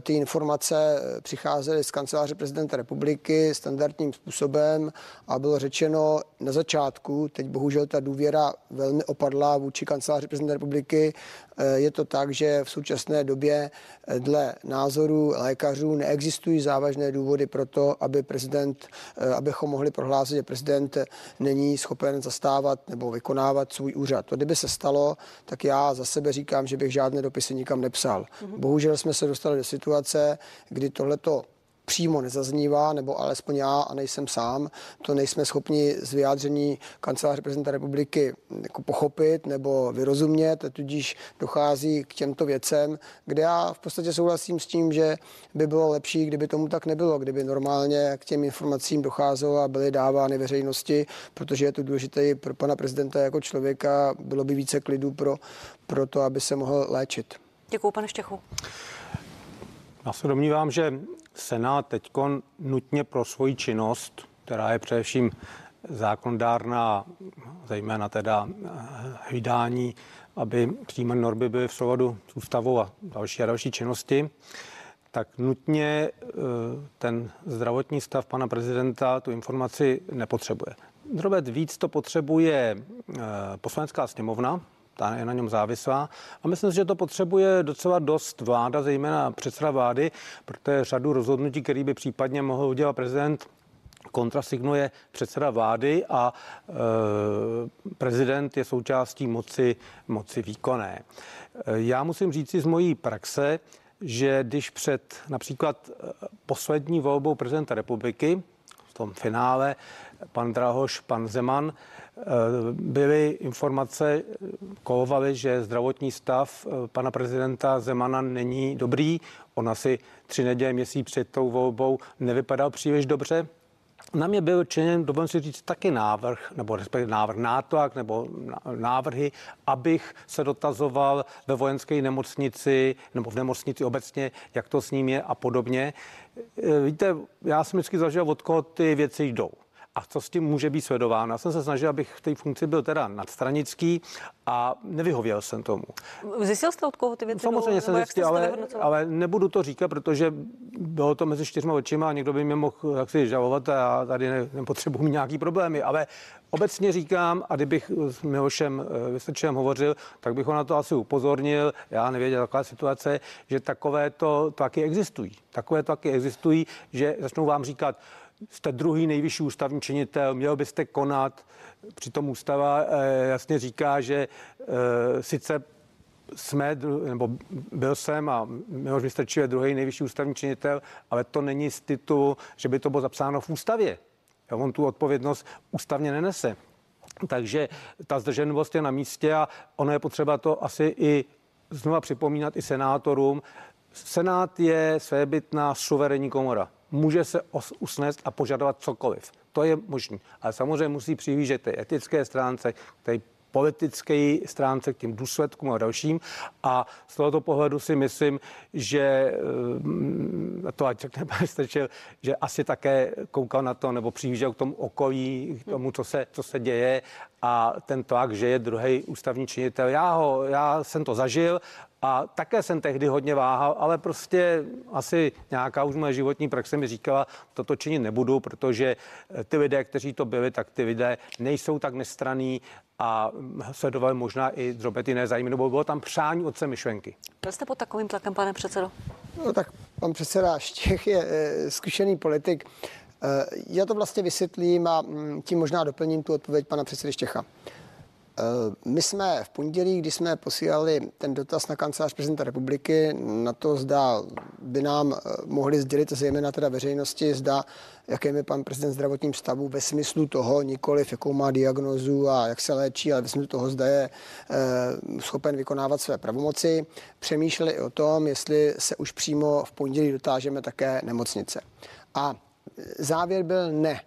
ty informace eh, přicházely z kanceláře prezidenta republiky standardním způsobem a bylo řečeno na začátku, teď bohužel ta důvěra velmi opadla vůči kanceláři prezidenta republiky, Eh, je to tak, že v současné době eh, dle názoru lékařů neexistují závažné důvody pro to, aby prezident, eh, abychom mohli prohlásit, že prezident není schopen zastávat nebo vykonávat svůj úřad. To kdyby se stalo, tak já za sebe říkám, že bych žádné dopisy nikam nepsal. Mhm. Bohužel jsme se dostali do situace, kdy tohleto přímo nezaznívá, nebo alespoň já a nejsem sám, to nejsme schopni z vyjádření kanceláře prezidenta republiky jako pochopit nebo vyrozumět, a tudíž dochází k těmto věcem, kde já v podstatě souhlasím s tím, že by bylo lepší, kdyby tomu tak nebylo, kdyby normálně k těm informacím docházelo a byly dávány veřejnosti, protože je to důležité pro pana prezidenta jako člověka, bylo by více klidu pro, pro to, aby se mohl léčit. Děkuji, pane Štěchu. Já se domnívám, že Senát teď nutně pro svoji činnost, která je především zákondárná, zejména teda vydání, aby přijímané normy byly v souladu s ústavou a další a další činnosti, tak nutně eh, ten zdravotní stav pana prezidenta tu informaci nepotřebuje. Drobet víc to potřebuje eh, poslanecká sněmovna, ta je na něm závislá. A myslím si, že to potřebuje docela dost vláda, zejména předseda vlády, protože řadu rozhodnutí, který by případně mohl udělat prezident, kontrasignuje předseda vlády a e, prezident je součástí moci, moci výkonné. E, já musím říct si z mojí praxe, že když před například e, poslední volbou prezidenta republiky, tom finále, pan Drahoš, pan Zeman, byly informace, kolovaly, že zdravotní stav eh, pana prezidenta Zemana není dobrý. On asi tři neděle, měsíc před tou volbou nevypadal příliš dobře. Na mě byl činěn, dovolím si říct, taky návrh, nebo respektive návrh nátlak, nebo návrhy, abych se dotazoval ve vojenské nemocnici, nebo v nemocnici obecně, jak to s ním je a podobně. Víte, já jsem vždycky zažil, od koho ty věci jdou a co s tím může být sledováno. Já jsem se snažil, abych v té funkci byl teda nadstranický a nevyhověl jsem tomu. Zjistil jste od koho ty věci Samozřejmě jsem zjistil, ale, ale nebudu to říkat, protože bylo to mezi čtyřma očima a někdo by mě mohl jaksi žalovat a já tady ne, nepotřebuji mít nějaký problémy, ale obecně říkám, a kdybych s Milošem eh, Vystrčem hovořil, tak bych ho na to asi upozornil, já nevěděl, jaká situace, že takové to taky existují. Takové to taky existují, že začnou vám říkat, jste druhý nejvyšší ústavní činitel, měl byste konat. Přitom ústava eh, jasně říká, že eh, sice jsme, nebo byl jsem a Miloš Vystrčil je druhý nejvyšší ústavní činitel, ale to není z titulu, že by to bylo zapsáno v ústavě. On tu odpovědnost ústavně nenese. Takže ta zdrženlivost je na místě a ono je potřeba to asi i znova připomínat i senátorům. Senát je svébytná suverénní komora. Může se usnést a požadovat cokoliv. To je možné. Ale samozřejmě musí přihlížet té etické stránce, té politické stránce, k těm důsledkům a dalším. A z tohoto pohledu si myslím, že mm, to ať řekne pan Strčil, že asi také koukal na to nebo přihlížel k tomu okolí, k tomu, co se, co se děje a ten tlak, že je druhý ústavní činitel. Já, ho, já jsem to zažil a také jsem tehdy hodně váhal, ale prostě asi nějaká už moje životní praxe mi říkala, toto činit nebudu, protože ty lidé, kteří to byli, tak ty lidé nejsou tak nestraný a sledovali možná i drobety nezajímavé, nebo bylo tam přání otce myšlenky. Byl jste pod takovým tlakem, pane předsedo? No tak pan předseda Štěch je e, zkušený politik. E, já to vlastně vysvětlím a mm, tím možná doplním tu odpověď pana předsedy Štěcha. Eh, my jsme v pondělí, kdy jsme posílali ten dotaz na kancelář prezidenta republiky, na to zda by nám eh, mohli sdělit, zejména teda veřejnosti, zda jakým je pan prezident zdravotním stavu ve smyslu toho, nikoliv jakou má diagnozu a jak se léčí, ale ve smyslu toho, zda je eh, schopen vykonávat své pravomoci. Přemýšleli i o tom, jestli se už přímo v pondělí dotážeme také nemocnice. A závěr byl ne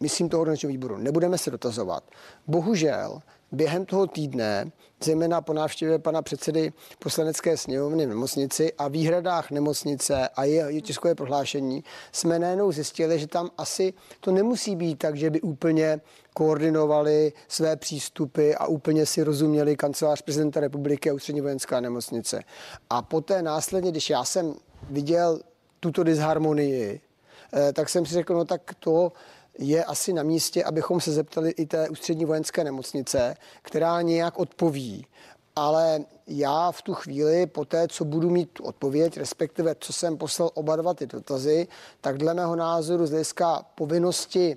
myslím toho organizačního výboru, nebudeme se dotazovat. Bohužel během toho týdne, zejména po návštěvě pana předsedy poslanecké sněmovny v nemocnici a výhradách nemocnice a jeho tiskové prohlášení, jsme najednou zjistili, že tam asi to nemusí být tak, že by úplně koordinovali své přístupy a úplně si rozuměli kancelář prezidenta republiky a ústřední vojenská nemocnice. A poté následně, když já jsem viděl tuto disharmonii, tak jsem si řekl, no tak to je asi na místě, abychom se zeptali i té ústřední vojenské nemocnice, která nějak odpoví. Ale já v tu chvíli, po té, co budu mít tu odpověď, respektive co jsem poslal oba dva ty dotazy, tak dle mého názoru z hlediska povinnosti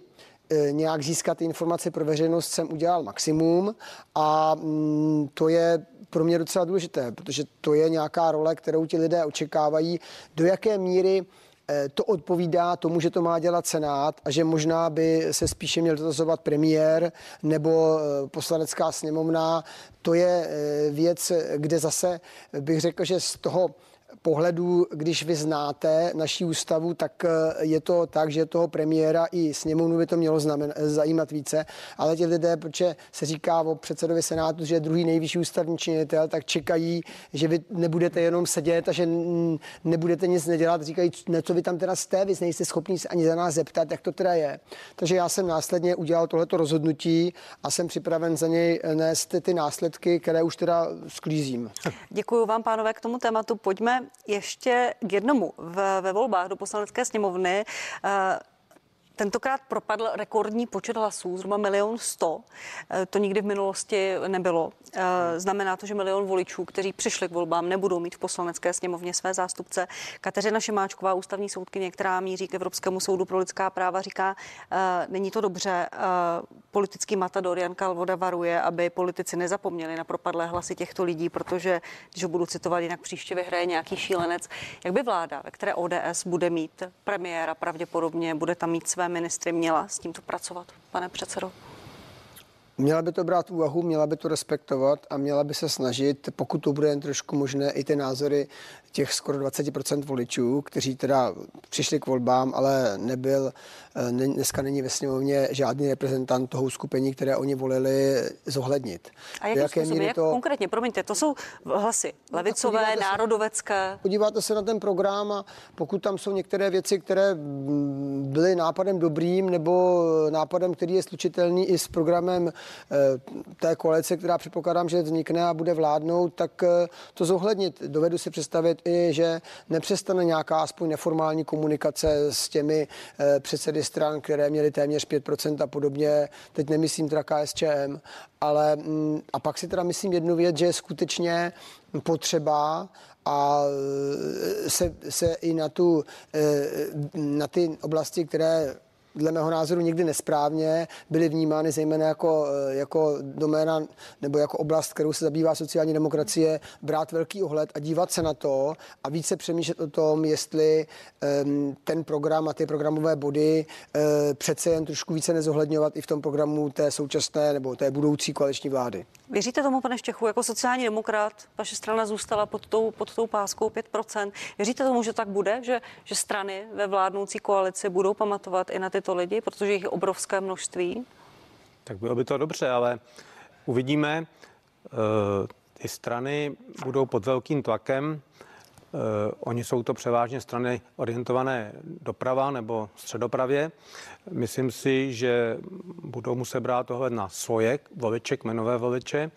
e, nějak získat informace pro veřejnost jsem udělal maximum a mm, to je pro mě docela důležité, protože to je nějaká role, kterou ti lidé očekávají, do jaké míry Eh, to odpovídá tomu, že to má dělat Senát a že možná by se spíše měl dotazovat premiér nebo eh, poslanecká sněmovna. To je eh, věc, kde zase bych řekl, že z toho pohledu, když vy znáte naší ústavu, tak eh, je to tak, že toho premiéra i sněmovnu by to mělo znamen, zajímat více, ale ti lidé, protože se říká o předsedovi Senátu, že je druhý nejvyšší ústavní činitel, tak čekají, že vy nebudete jenom sedět a že nebudete nic nedělat. Říkají, ne, co vy tam teda jste, vy nejste schopni se ani za nás zeptat, jak to teda je. Takže já jsem následně udělal tohleto rozhodnutí a jsem připraven za něj nést ty následky, které už teda sklízím. Děkuji vám, pánové, k tomu tématu. Pojďme ještě k jednomu. V, ve volbách do poslanecké sněmovny eh, Tentokrát propadl rekordní počet hlasů, zhruba milion sto. Eh, to nikdy v minulosti nebylo. Eh, znamená to, že milion voličů, kteří přišli k volbám, nebudou mít v poslanecké sněmovně své zástupce. Kateřina Šimáčková, ústavní soudkyně, která míří k Evropskému soudu pro lidská práva, říká, eh, není to dobře. Politický matador Jan Kalvoda varuje, aby politici nezapomněli na propadlé hlasy těchto lidí, protože, když ho budu citovat, jinak příště vyhraje nějaký šílenec. Jak by vláda, ve které ODS bude mít premiéra pravděpodobně, bude tam mít své ministry měla s tímto pracovat, pane předsedo? Měla by to brát úvahu, měla by to respektovat a měla by se snažit, pokud to bude jen trošku možné, i ty názory těch skoro 20% voličů, kteří teda přišli k volbám, ale nebyl, eh, ne, dneska není ve sněmovně žádný reprezentant toho skupení, které oni volili, zohlednit. A jakým jaké způsobem, jak to... konkrétně, promiňte, to jsou hlasy levicové, podíváte národovecké? Se, podíváte se na ten program a pokud tam jsou některé věci, které byly nápadem dobrým nebo nápadem, který je slučitelný i s programem eh, té koalice, která předpokládám, že vznikne a bude vládnout, tak eh, to zohlednit. Dovedu si představit, i, že nepřestane nějaká aspoň neformální komunikace s těmi eh, předsedy stran, které měly téměř 5% a podobně. Teď nemyslím teda KSČM, ale mm, a pak si teda myslím jednu věc, že je skutečně potřeba a eh, se, se i na, tu, eh, na ty oblasti, které dle mého názoru nikdy nesprávně, byly vnímány zejména jako, eh, jako doména nebo jako oblast, kterou se zabývá sociální demokracie, brát velký ohled a dívat se na to a více přemýšlet o tom, jestli um, ten program a ty programové body uh, přece jen trošku více nezohledňovat i v tom programu té současné nebo té budoucí koaliční vlády. Věříte tomu, pane Štěchu, jako sociální demokrat, vaše strana zůstala pod tou, pod tou páskou 5%. Věříte tomu, že tak bude, že, že strany ve vládnoucí koalici budou pamatovat i na tyto lidi, protože jich je obrovské množství? Tak bylo by to dobře, ale uvidíme. Eh, ty strany budou pod velkým tlakem. Uh, oni jsou to převážně strany orientované doprava nebo středopravě. Myslím si, že budou muset brát ohled na svoje voliče, kmenové voliče.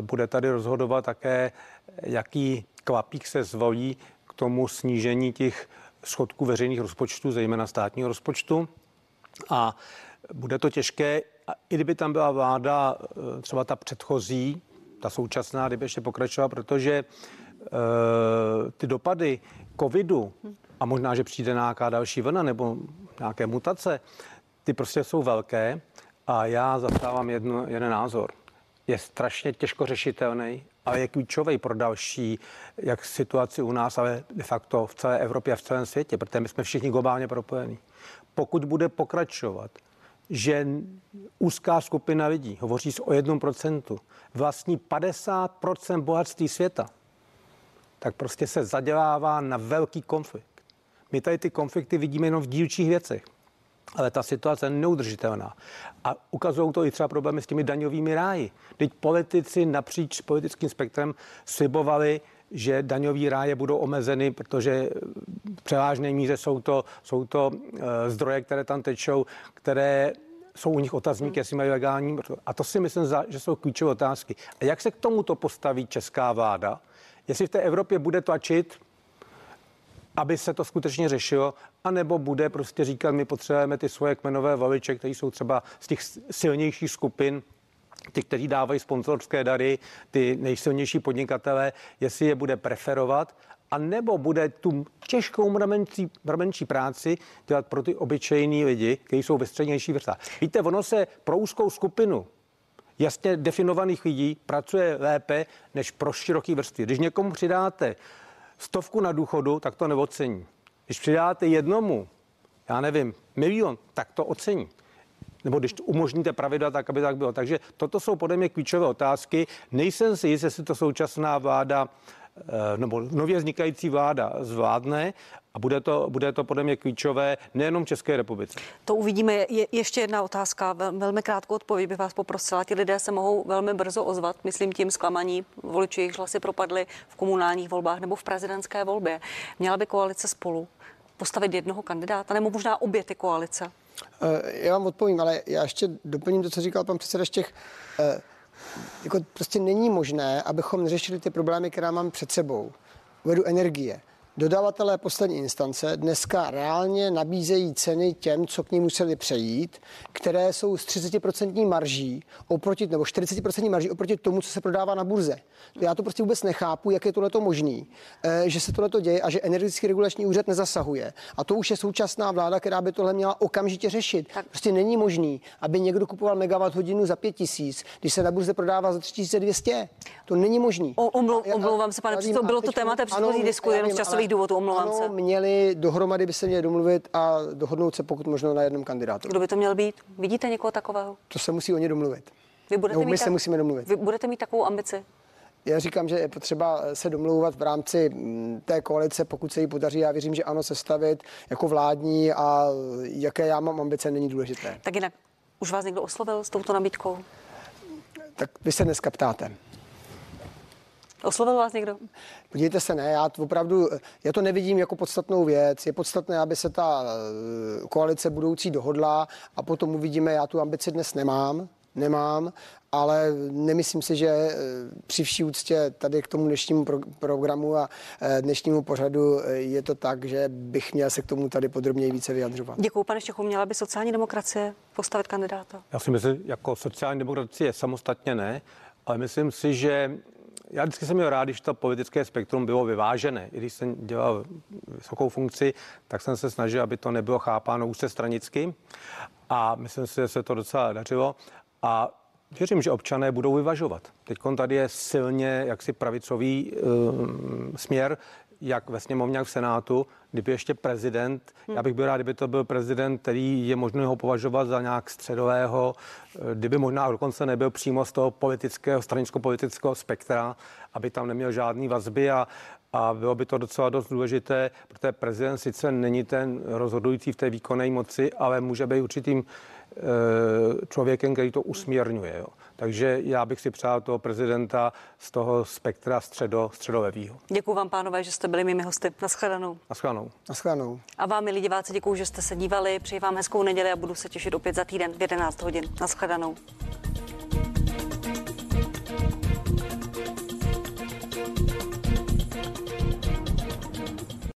Bude tady rozhodovat také, jaký kvapík se zvolí k tomu snížení těch schodků veřejných rozpočtů, zejména státního rozpočtu. A bude to těžké, i kdyby tam byla vláda, eh, třeba ta předchozí, ta současná, kdyby ještě pokračovala, protože uh, ty dopady covidu a možná, že přijde nějaká další vlna nebo nějaké mutace, ty prostě jsou velké a já zastávám jedno, jeden názor. Je strašně těžko řešitelný a je klíčový pro další jak situaci u nás, ale de facto v celé Evropě a v celém světě, protože my jsme všichni globálně propojení. Pokud bude pokračovat, že úzká skupina lidí, hovoří o jednom procentu, vlastní 50% bohatství světa, tak prostě se zadělává na velký konflikt. My tady ty konflikty vidíme jenom v dílčích věcech ale ta situace je neudržitelná. A ukazují to i třeba problémy s těmi daňovými ráji. Teď politici napříč politickým spektrem slibovali, že daňové ráje budou omezeny, protože v převážné míře jsou to, jsou to uh, zdroje, které tam tečou, které jsou u nich otazníky, jestli mají legální. A to si myslím, že jsou klíčové otázky. A jak se k tomuto postaví česká vláda? Jestli v té Evropě bude tlačit aby se to skutečně řešilo, anebo bude prostě říkat, my potřebujeme ty svoje kmenové voliče, kteří jsou třeba z těch silnějších skupin, ty, kteří dávají sponzorské dary, ty nejsilnější podnikatele, jestli je bude preferovat, a nebo bude tu těžkou mramenčí, mramenčí práci dělat pro ty obyčejní lidi, kteří jsou ve střednější vrstách. Víte, ono se pro úzkou skupinu jasně definovaných lidí pracuje lépe než pro široký vrstvy. Když někomu přidáte stovku na důchodu, tak to neocení. Když přidáte jednomu, já nevím, milion, tak to ocení nebo když umožníte pravidla tak, aby tak bylo. Takže toto jsou podle mě klíčové otázky. Nejsem si jist, jestli to současná vláda eh, nebo nově vznikající vláda zvládne a bude to, bude to podle mě klíčové nejenom v České republice. To uvidíme. Je, ještě jedna otázka, velmi krátkou odpověď bych vás poprosila. Ti lidé se mohou velmi brzo ozvat, myslím tím zklamaní voliči, jejich hlasy propadly v komunálních volbách nebo v prezidentské volbě. Měla by koalice spolu postavit jednoho kandidáta nebo možná obě ty koalice? Eh, já vám odpovím, ale já ještě doplním to, co říkal pan předseda Štěch. Eh, jako prostě není možné, abychom neřešili ty problémy, které mám před sebou. Uvedu energie. Dodavatelé poslední instance dneska reálně nabízejí ceny těm, co k ní museli přejít, které jsou s 30% marží oproti, nebo 40% marží oproti tomu, co se prodává na burze. Já to prostě vůbec nechápu, jak je tohleto možný, eh, že se tohleto děje a že energetický regulační úřad nezasahuje. A to už je současná vláda, která by tohle měla okamžitě řešit. Tak. Prostě není možný, aby někdo kupoval megawatt hodinu za 5 tisíc, když se na burze prodává za 3200. To není možný. O, omlou, omlouvám se, pane předsedo, bylo to téma té předchozí diskuze, jenom z časových důvodů, omlouvám ano, se. měli dohromady by se měli domluvit a dohodnout se pokud možno na jednom kandidátu. Kdo by to měl být? Vidíte někoho takového? To se musí oni domluvit. Vy budete no, my mít se tak... musíme domluvit. Vy budete mít takovou ambici? Já říkám, že je potřeba se domlouvat v rámci mm, té koalice, pokud se jí podaří. Já věřím, že ano, sestavit jako vládní a jaké já mám ambice, není důležité. Tak jinak, už vás někdo oslovil s touto nabídkou? Tak vy se dneska ptáte. Oslovil vás někdo? Podívejte se, ne, já to opravdu, já to nevidím jako podstatnou věc. Je podstatné, aby se ta eh, koalice budoucí dohodla a potom uvidíme, já tu ambici dnes nemám, nemám, ale nemyslím si, že eh, při vší úctě tady k tomu dnešnímu pro, programu a eh, dnešnímu pořadu je to tak, že bych měl se k tomu tady podrobněji více vyjadřovat. Děkuji, pane Štěchu. Měla by sociální demokracie postavit kandidáta? Já si myslím, jako sociální demokracie samostatně ne, ale myslím si, že já vždycky jsem měl rád, když to politické spektrum bylo vyvážené. I když jsem dělal vysokou funkci, tak jsem se snažil, aby to nebylo chápáno úzce stranicky. A myslím si, že se to docela dařilo. A Věřím, že občané budou vyvažovat. Teď tady je silně jaksi pravicový um, směr, jak ve sněmovně, jak v Senátu, kdyby ještě prezident, hmm. já bych byl rád, kdyby to byl prezident, který je možné ho považovat za nějak středového, eh, kdyby možná dokonce nebyl přímo z toho politického, stranicko-politického spektra, aby tam neměl žádný vazby a, a bylo by to docela dost důležité, protože prezident sice není ten rozhodující v té výkonné moci, ale může být určitým Eh, člověkem, který to usměrňuje. Jo. Takže já bych si přál toho prezidenta z toho spektra středo, středolevýho. Děkuji vám, pánové, že jste byli mými hosty. Naschledanou. Naschledanou. Naschledanou. A vám, milí diváci, děkuji, že jste se dívali. Přeji vám hezkou neděli a budu se těšit opět za týden v 11 hodin. Naschledanou.